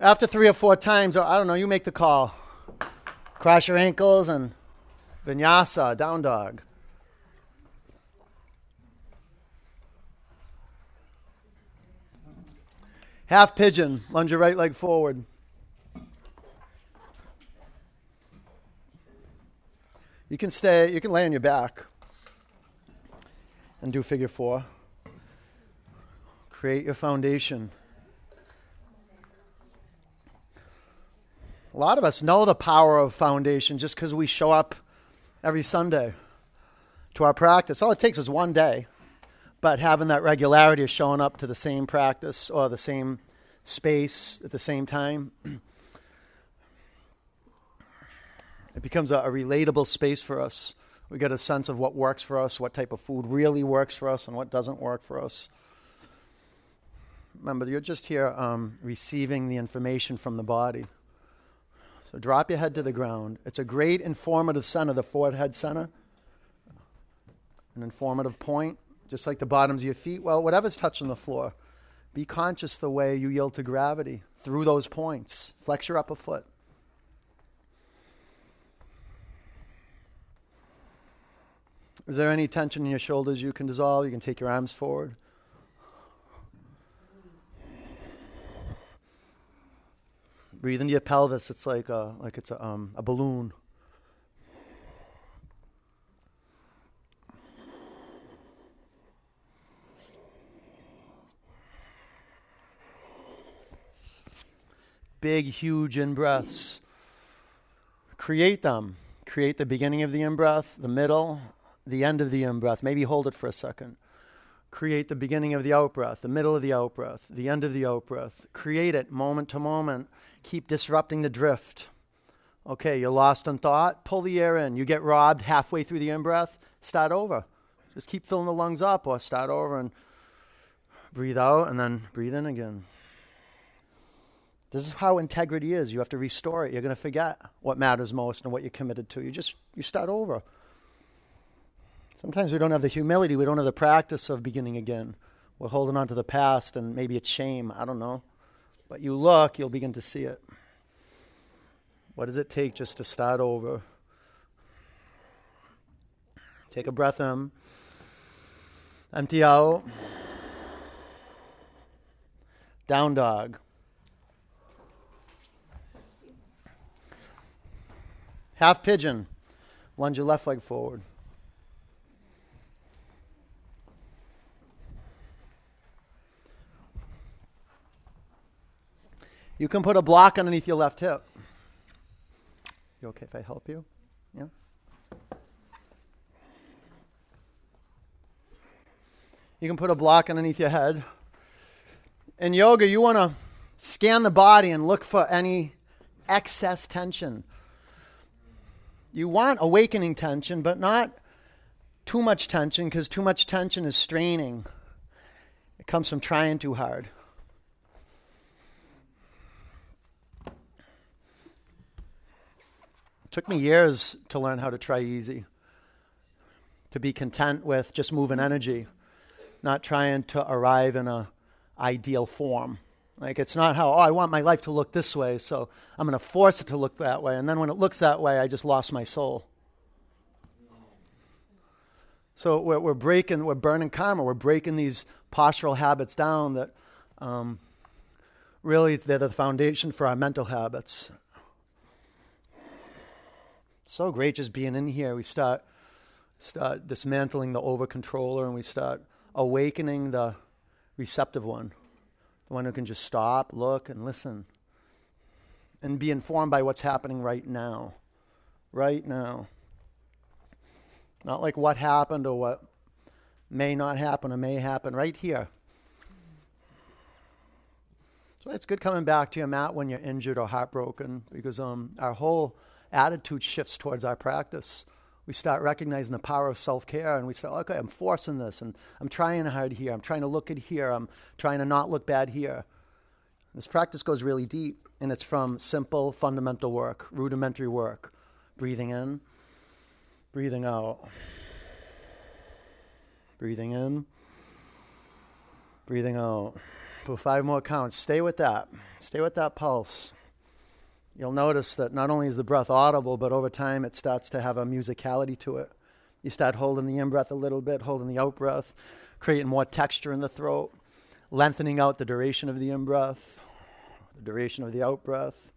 After three or four times, or I don't know, you make the call. Cross your ankles and vinyasa, down dog. Half pigeon, lunge your right leg forward. You can stay, you can lay on your back and do figure four. Create your foundation. A lot of us know the power of foundation just because we show up every Sunday to our practice. All it takes is one day, but having that regularity of showing up to the same practice or the same space at the same time, it becomes a, a relatable space for us we get a sense of what works for us, what type of food really works for us, and what doesn't work for us. Remember, you're just here um, receiving the information from the body. So drop your head to the ground. It's a great informative center, the forehead center. An informative point, just like the bottoms of your feet. Well, whatever's touching the floor, be conscious the way you yield to gravity through those points. Flex your upper foot. Is there any tension in your shoulders you can dissolve? You can take your arms forward. Breathe into your pelvis. It's like a, like it's a, um, a balloon. Big, huge in breaths. Create them. Create the beginning of the in breath, the middle, the end of the in breath. Maybe hold it for a second. Create the beginning of the out breath, the middle of the out breath, the end of the out breath. Create it moment to moment. Keep disrupting the drift. Okay, you're lost in thought. Pull the air in. You get robbed halfway through the in breath. Start over. Just keep filling the lungs up or start over and breathe out and then breathe in again. This is how integrity is. You have to restore it. You're going to forget what matters most and what you're committed to. You just you start over. Sometimes we don't have the humility, we don't have the practice of beginning again. We're holding on to the past and maybe it's shame, I don't know. But you look, you'll begin to see it. What does it take just to start over? Take a breath in, empty out. Down dog. Half pigeon. Lunge your left leg forward. You can put a block underneath your left hip. You okay if I help you? Yeah? You can put a block underneath your head. In yoga, you want to scan the body and look for any excess tension. You want awakening tension, but not too much tension because too much tension is straining. It comes from trying too hard. Took me years to learn how to try easy, to be content with just moving energy, not trying to arrive in a ideal form. Like it's not how, oh, I want my life to look this way, so I'm going to force it to look that way. And then when it looks that way, I just lost my soul. So we're, we're breaking, we're burning karma, we're breaking these postural habits down that um, really they're the foundation for our mental habits. So great just being in here. We start, start dismantling the over controller and we start awakening the receptive one, the one who can just stop, look, and listen, and be informed by what's happening right now. Right now. Not like what happened or what may not happen or may happen, right here. So it's good coming back to your mat when you're injured or heartbroken because um, our whole attitude shifts towards our practice we start recognizing the power of self care and we say, okay, I'm forcing this and I'm trying hard here. I'm trying to look at here. I'm trying to not look bad here. This practice goes really deep and it's from simple, fundamental work, rudimentary work. Breathing in, breathing out. Breathing in, breathing out. Put five more counts. Stay with that. Stay with that pulse you'll notice that not only is the breath audible, but over time it starts to have a musicality to it. You start holding the in breath a little bit, holding the out breath, creating more texture in the throat, lengthening out the duration of the in breath, the duration of the out breath,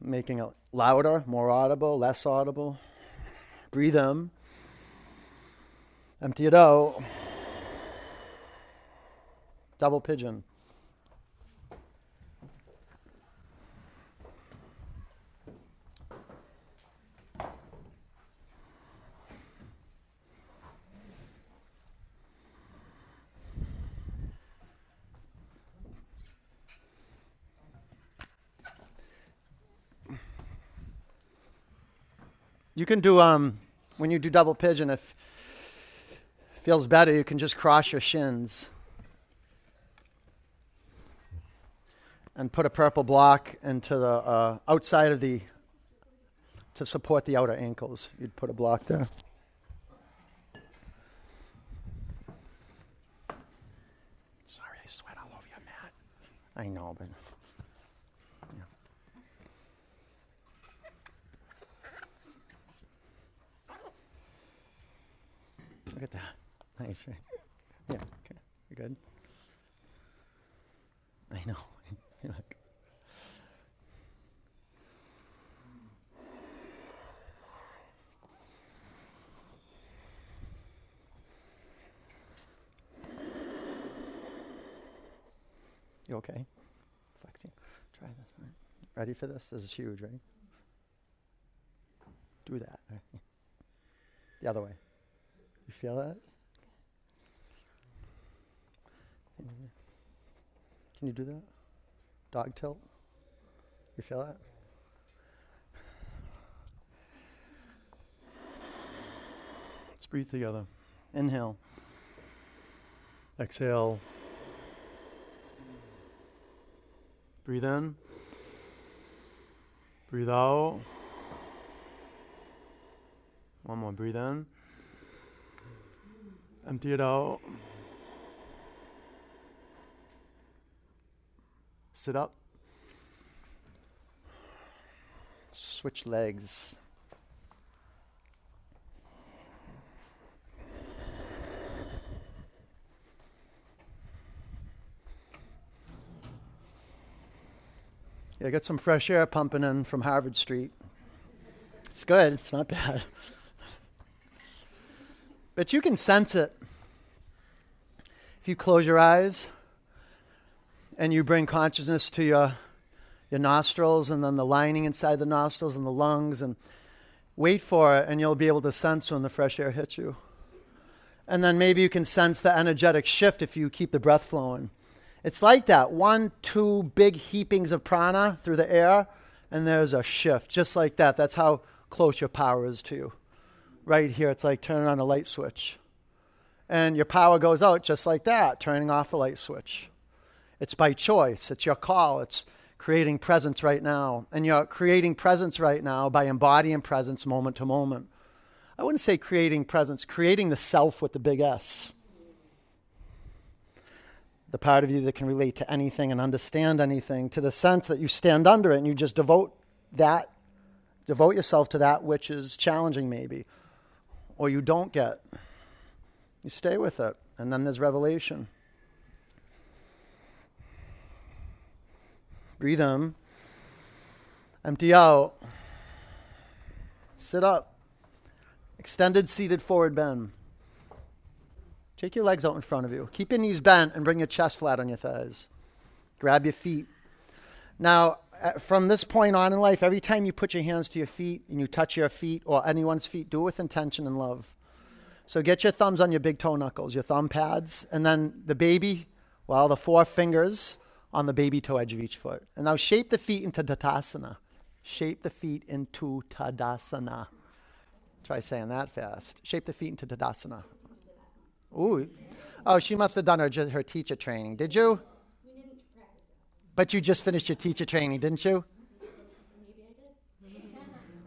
making it louder, more audible, less audible. Breathe in, empty it out. Double pigeon. You can do um, when you do double pigeon. If it feels better, you can just cross your shins and put a purple block into the uh, outside of the to support the outer ankles. You'd put a block there. Sorry, I sweat all over your mat. I know, but. At that. Nice, right? Yeah, okay. You good? I know. Look. You okay? Flexing. Try this. Right. Ready for this? This is huge, right? Do that. Right? The other way. You feel that? Can you do that? Dog tilt? You feel that? Let's breathe together. Inhale. Exhale. Breathe in. Breathe out. One more. Breathe in. Empty it out. Sit up. Switch legs. Yeah, get some fresh air pumping in from Harvard Street. It's good, it's not bad. But you can sense it. If you close your eyes and you bring consciousness to your, your nostrils and then the lining inside the nostrils and the lungs and wait for it, and you'll be able to sense when the fresh air hits you. And then maybe you can sense the energetic shift if you keep the breath flowing. It's like that one, two big heapings of prana through the air, and there's a shift, just like that. That's how close your power is to you. Right here, it's like turning on a light switch. And your power goes out just like that, turning off a light switch. It's by choice, it's your call, it's creating presence right now. And you're creating presence right now by embodying presence moment to moment. I wouldn't say creating presence, creating the self with the big S the part of you that can relate to anything and understand anything, to the sense that you stand under it and you just devote that, devote yourself to that which is challenging, maybe, or you don't get. You stay with it, and then there's revelation. Breathe in, empty out, sit up, extended seated forward bend. Take your legs out in front of you. Keep your knees bent and bring your chest flat on your thighs. Grab your feet. Now, Uh, from this point on in life, every time you put your hands to your feet and you touch your feet or anyone's feet, do it with intention and love. So get your thumbs on your big toe knuckles, your thumb pads, and then the baby, well, the four fingers on the baby toe edge of each foot. And now shape the feet into Tadasana. Shape the feet into Tadasana. Try saying that fast. Shape the feet into Tadasana. Ooh. Oh, she must have done her, her teacher training. Did you? But you just finished your teacher training, didn't you?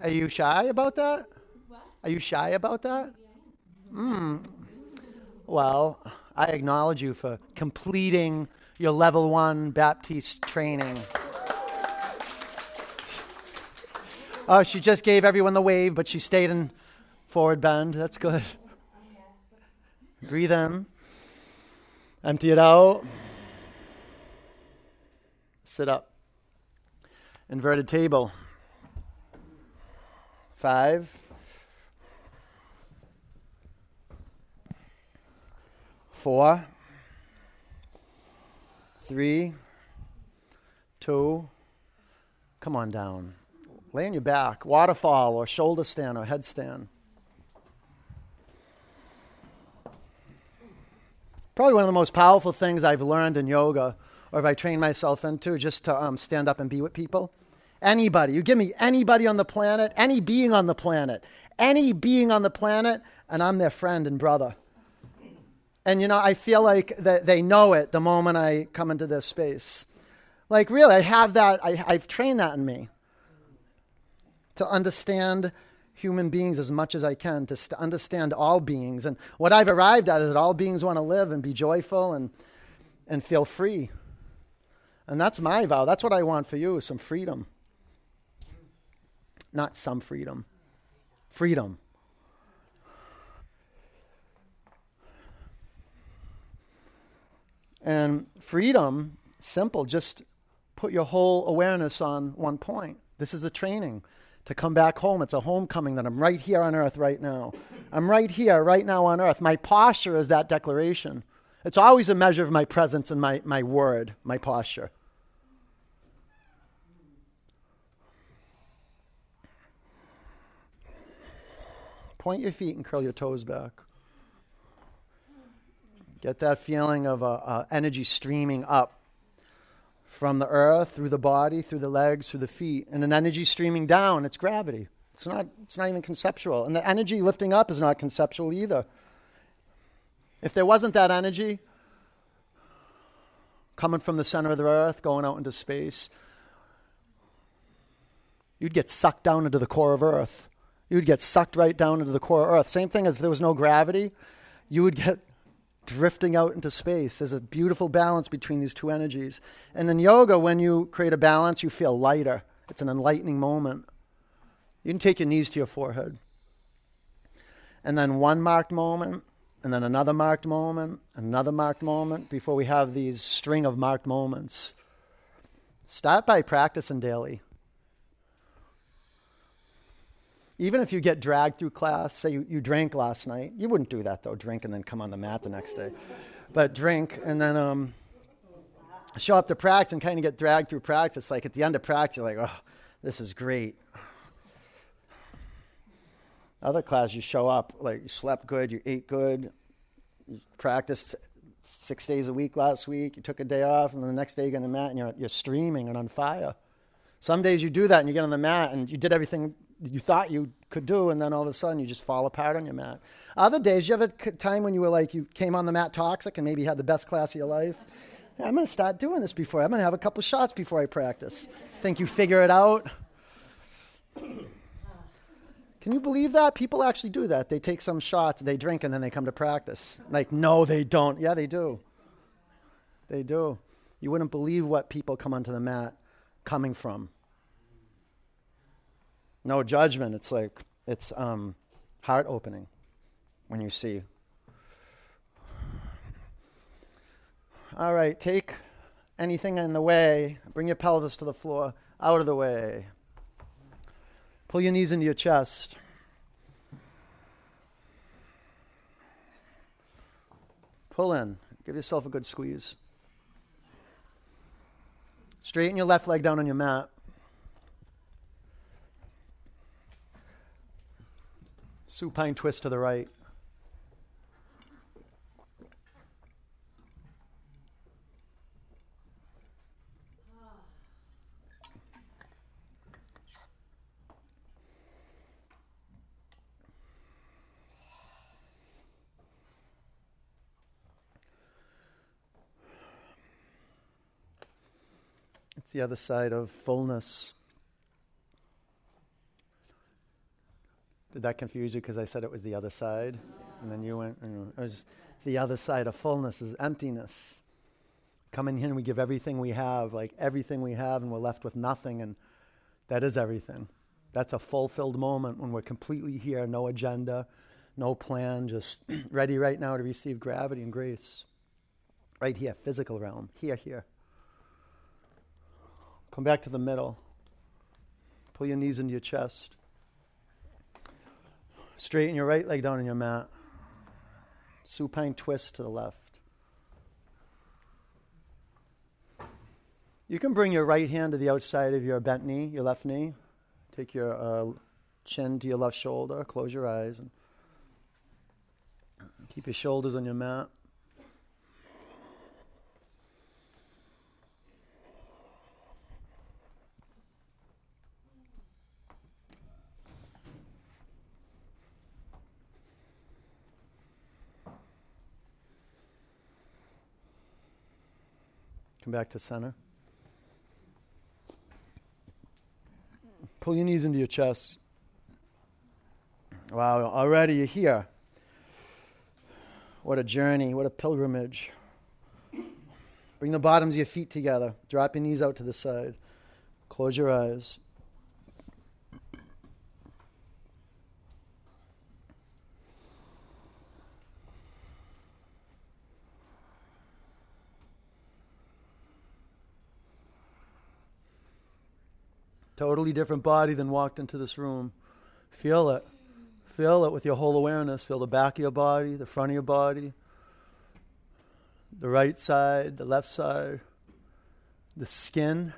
Are you shy about that? What? Are you shy about that? Hmm. Well, I acknowledge you for completing your level one Baptiste training. Oh, she just gave everyone the wave, but she stayed in forward bend. That's good. Breathe in. Empty it out. Sit up. Inverted table. Five. Four. Three. Two. Come on down. Lay on your back. Waterfall or shoulder stand or headstand. probably one of the most powerful things I've learned in yoga, or if I train myself into, just to um, stand up and be with people. Anybody, you give me anybody on the planet, any being on the planet, any being on the planet, and I'm their friend and brother. And you know, I feel like that they know it the moment I come into this space. Like, really, I have that, I, I've trained that in me to understand human beings as much as I can to st- understand all beings. And what I've arrived at is that all beings want to live and be joyful and, and feel free. And that's my vow. That's what I want for you some freedom. Not some freedom. Freedom. And freedom, simple, just put your whole awareness on one point. This is the training to come back home. It's a homecoming that I'm right here on earth right now. I'm right here, right now on earth. My posture is that declaration. It's always a measure of my presence and my, my word, my posture. Point your feet and curl your toes back. Get that feeling of uh, uh, energy streaming up from the earth through the body, through the legs, through the feet, and an energy streaming down. It's gravity. It's not, it's not even conceptual. And the energy lifting up is not conceptual either. If there wasn't that energy coming from the center of the earth, going out into space, you'd get sucked down into the core of earth. You'd get sucked right down into the core of earth. Same thing as if there was no gravity, you would get drifting out into space. There's a beautiful balance between these two energies. And in yoga, when you create a balance, you feel lighter. It's an enlightening moment. You can take your knees to your forehead. And then one marked moment, and then another marked moment, another marked moment before we have these string of marked moments. Start by practicing daily. Even if you get dragged through class, say you, you drank last night, you wouldn't do that though, drink and then come on the mat the next day. But drink and then um, show up to practice and kind of get dragged through practice. Like at the end of practice, you're like, oh, this is great. Other class, you show up, like you slept good, you ate good, you practiced six days a week last week, you took a day off, and then the next day you get on the mat and you're, you're streaming and on fire. Some days you do that and you get on the mat and you did everything you thought you could do, and then all of a sudden you just fall apart on your mat. Other days, you have a time when you were like, you came on the mat toxic and maybe had the best class of your life. I'm going to start doing this before. I'm going to have a couple shots before I practice. Think you figure it out? Can you believe that? People actually do that. They take some shots, they drink, and then they come to practice. Like, no, they don't. Yeah, they do. They do. You wouldn't believe what people come onto the mat coming from no judgment. It's like it's um, heart opening when you see. All right, take anything in the way. Bring your pelvis to the floor, out of the way. Pull your knees into your chest. Pull in. Give yourself a good squeeze. Straighten your left leg down on your mat. Supine twist to the right. It's the other side of fullness. Did that confuse you because I said it was the other side? And then you went, it was the other side of fullness is emptiness. Coming here and we give everything we have, like everything we have, and we're left with nothing, and that is everything. That's a fulfilled moment when we're completely here, no agenda, no plan, just ready right now to receive gravity and grace. Right here, physical realm. Here, here. Come back to the middle. Pull your knees into your chest. Straighten your right leg down on your mat. Supine twist to the left. You can bring your right hand to the outside of your bent knee, your left knee. Take your uh, chin to your left shoulder. Close your eyes and keep your shoulders on your mat. Come back to center. Pull your knees into your chest. Wow, already you're here. What a journey, what a pilgrimage. Bring the bottoms of your feet together. Drop your knees out to the side. Close your eyes. Totally different body than walked into this room. Feel it. Feel it with your whole awareness. Feel the back of your body, the front of your body, the right side, the left side, the skin,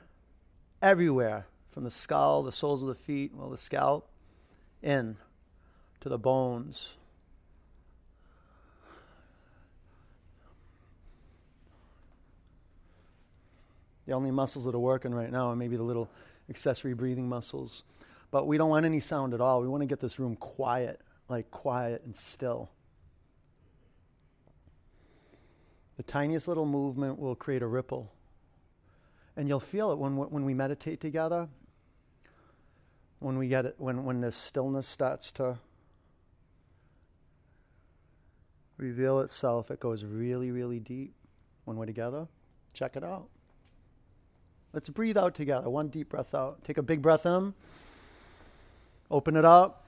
everywhere from the skull, the soles of the feet, well, the scalp, in to the bones. The only muscles that are working right now are maybe the little accessory breathing muscles. But we don't want any sound at all. We want to get this room quiet, like quiet and still. The tiniest little movement will create a ripple. And you'll feel it when, when we meditate together, when we get it, when, when this stillness starts to reveal itself. It goes really, really deep when we're together. Check it out. Let's breathe out together. One deep breath out. Take a big breath in. Open it up.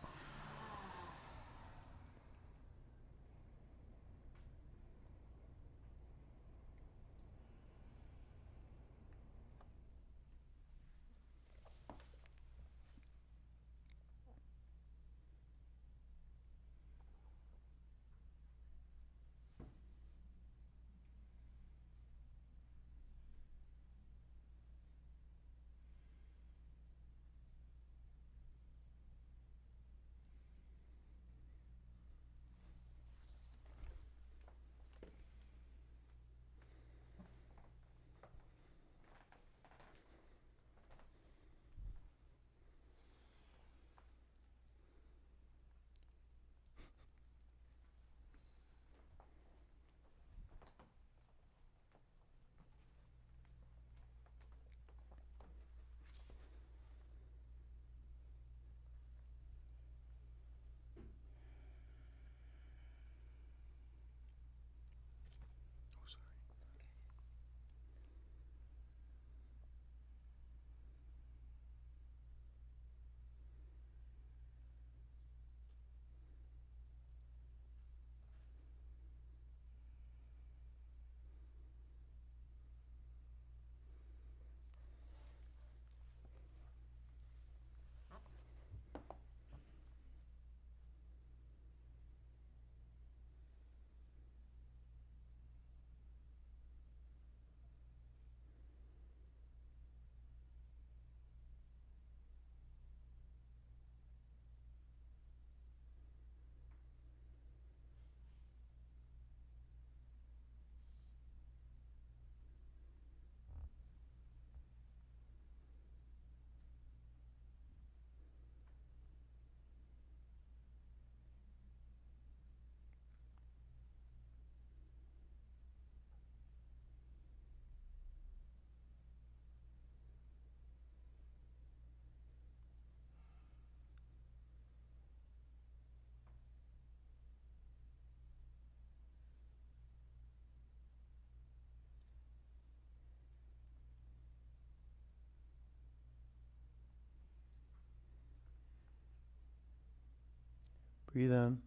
Breathe in.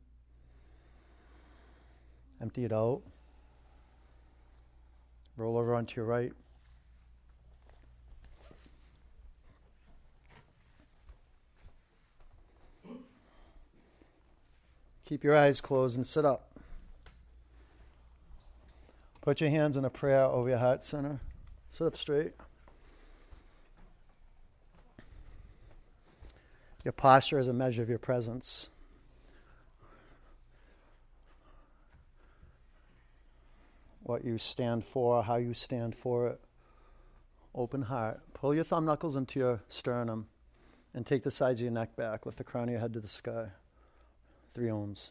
Empty it out. Roll over onto your right. Keep your eyes closed and sit up. Put your hands in a prayer over your heart center. Sit up straight. Your posture is a measure of your presence. What you stand for, how you stand for it. Open heart. Pull your thumb knuckles into your sternum and take the sides of your neck back. Lift the crown of your head to the sky. Three oms.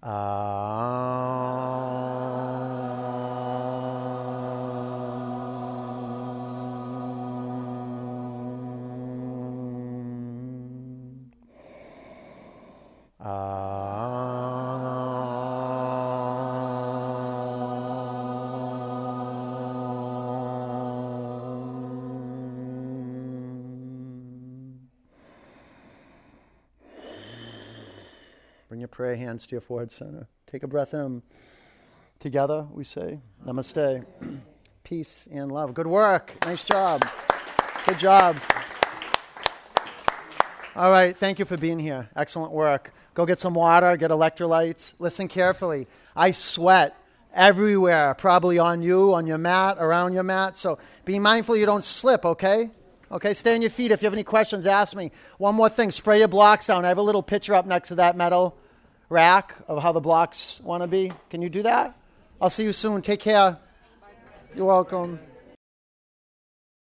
Bring hands to your forehead center. Take a breath in. Together, we say, Namaste. Peace and love. Good work. Nice job. Good job. All right. Thank you for being here. Excellent work. Go get some water, get electrolytes. Listen carefully. I sweat everywhere, probably on you, on your mat, around your mat. So be mindful you don't slip, okay? Okay, stay on your feet. If you have any questions, ask me. One more thing spray your blocks down. I have a little picture up next to that metal rack of how the blocks want to be. Can you do that? I'll see you soon. Take care. You're welcome.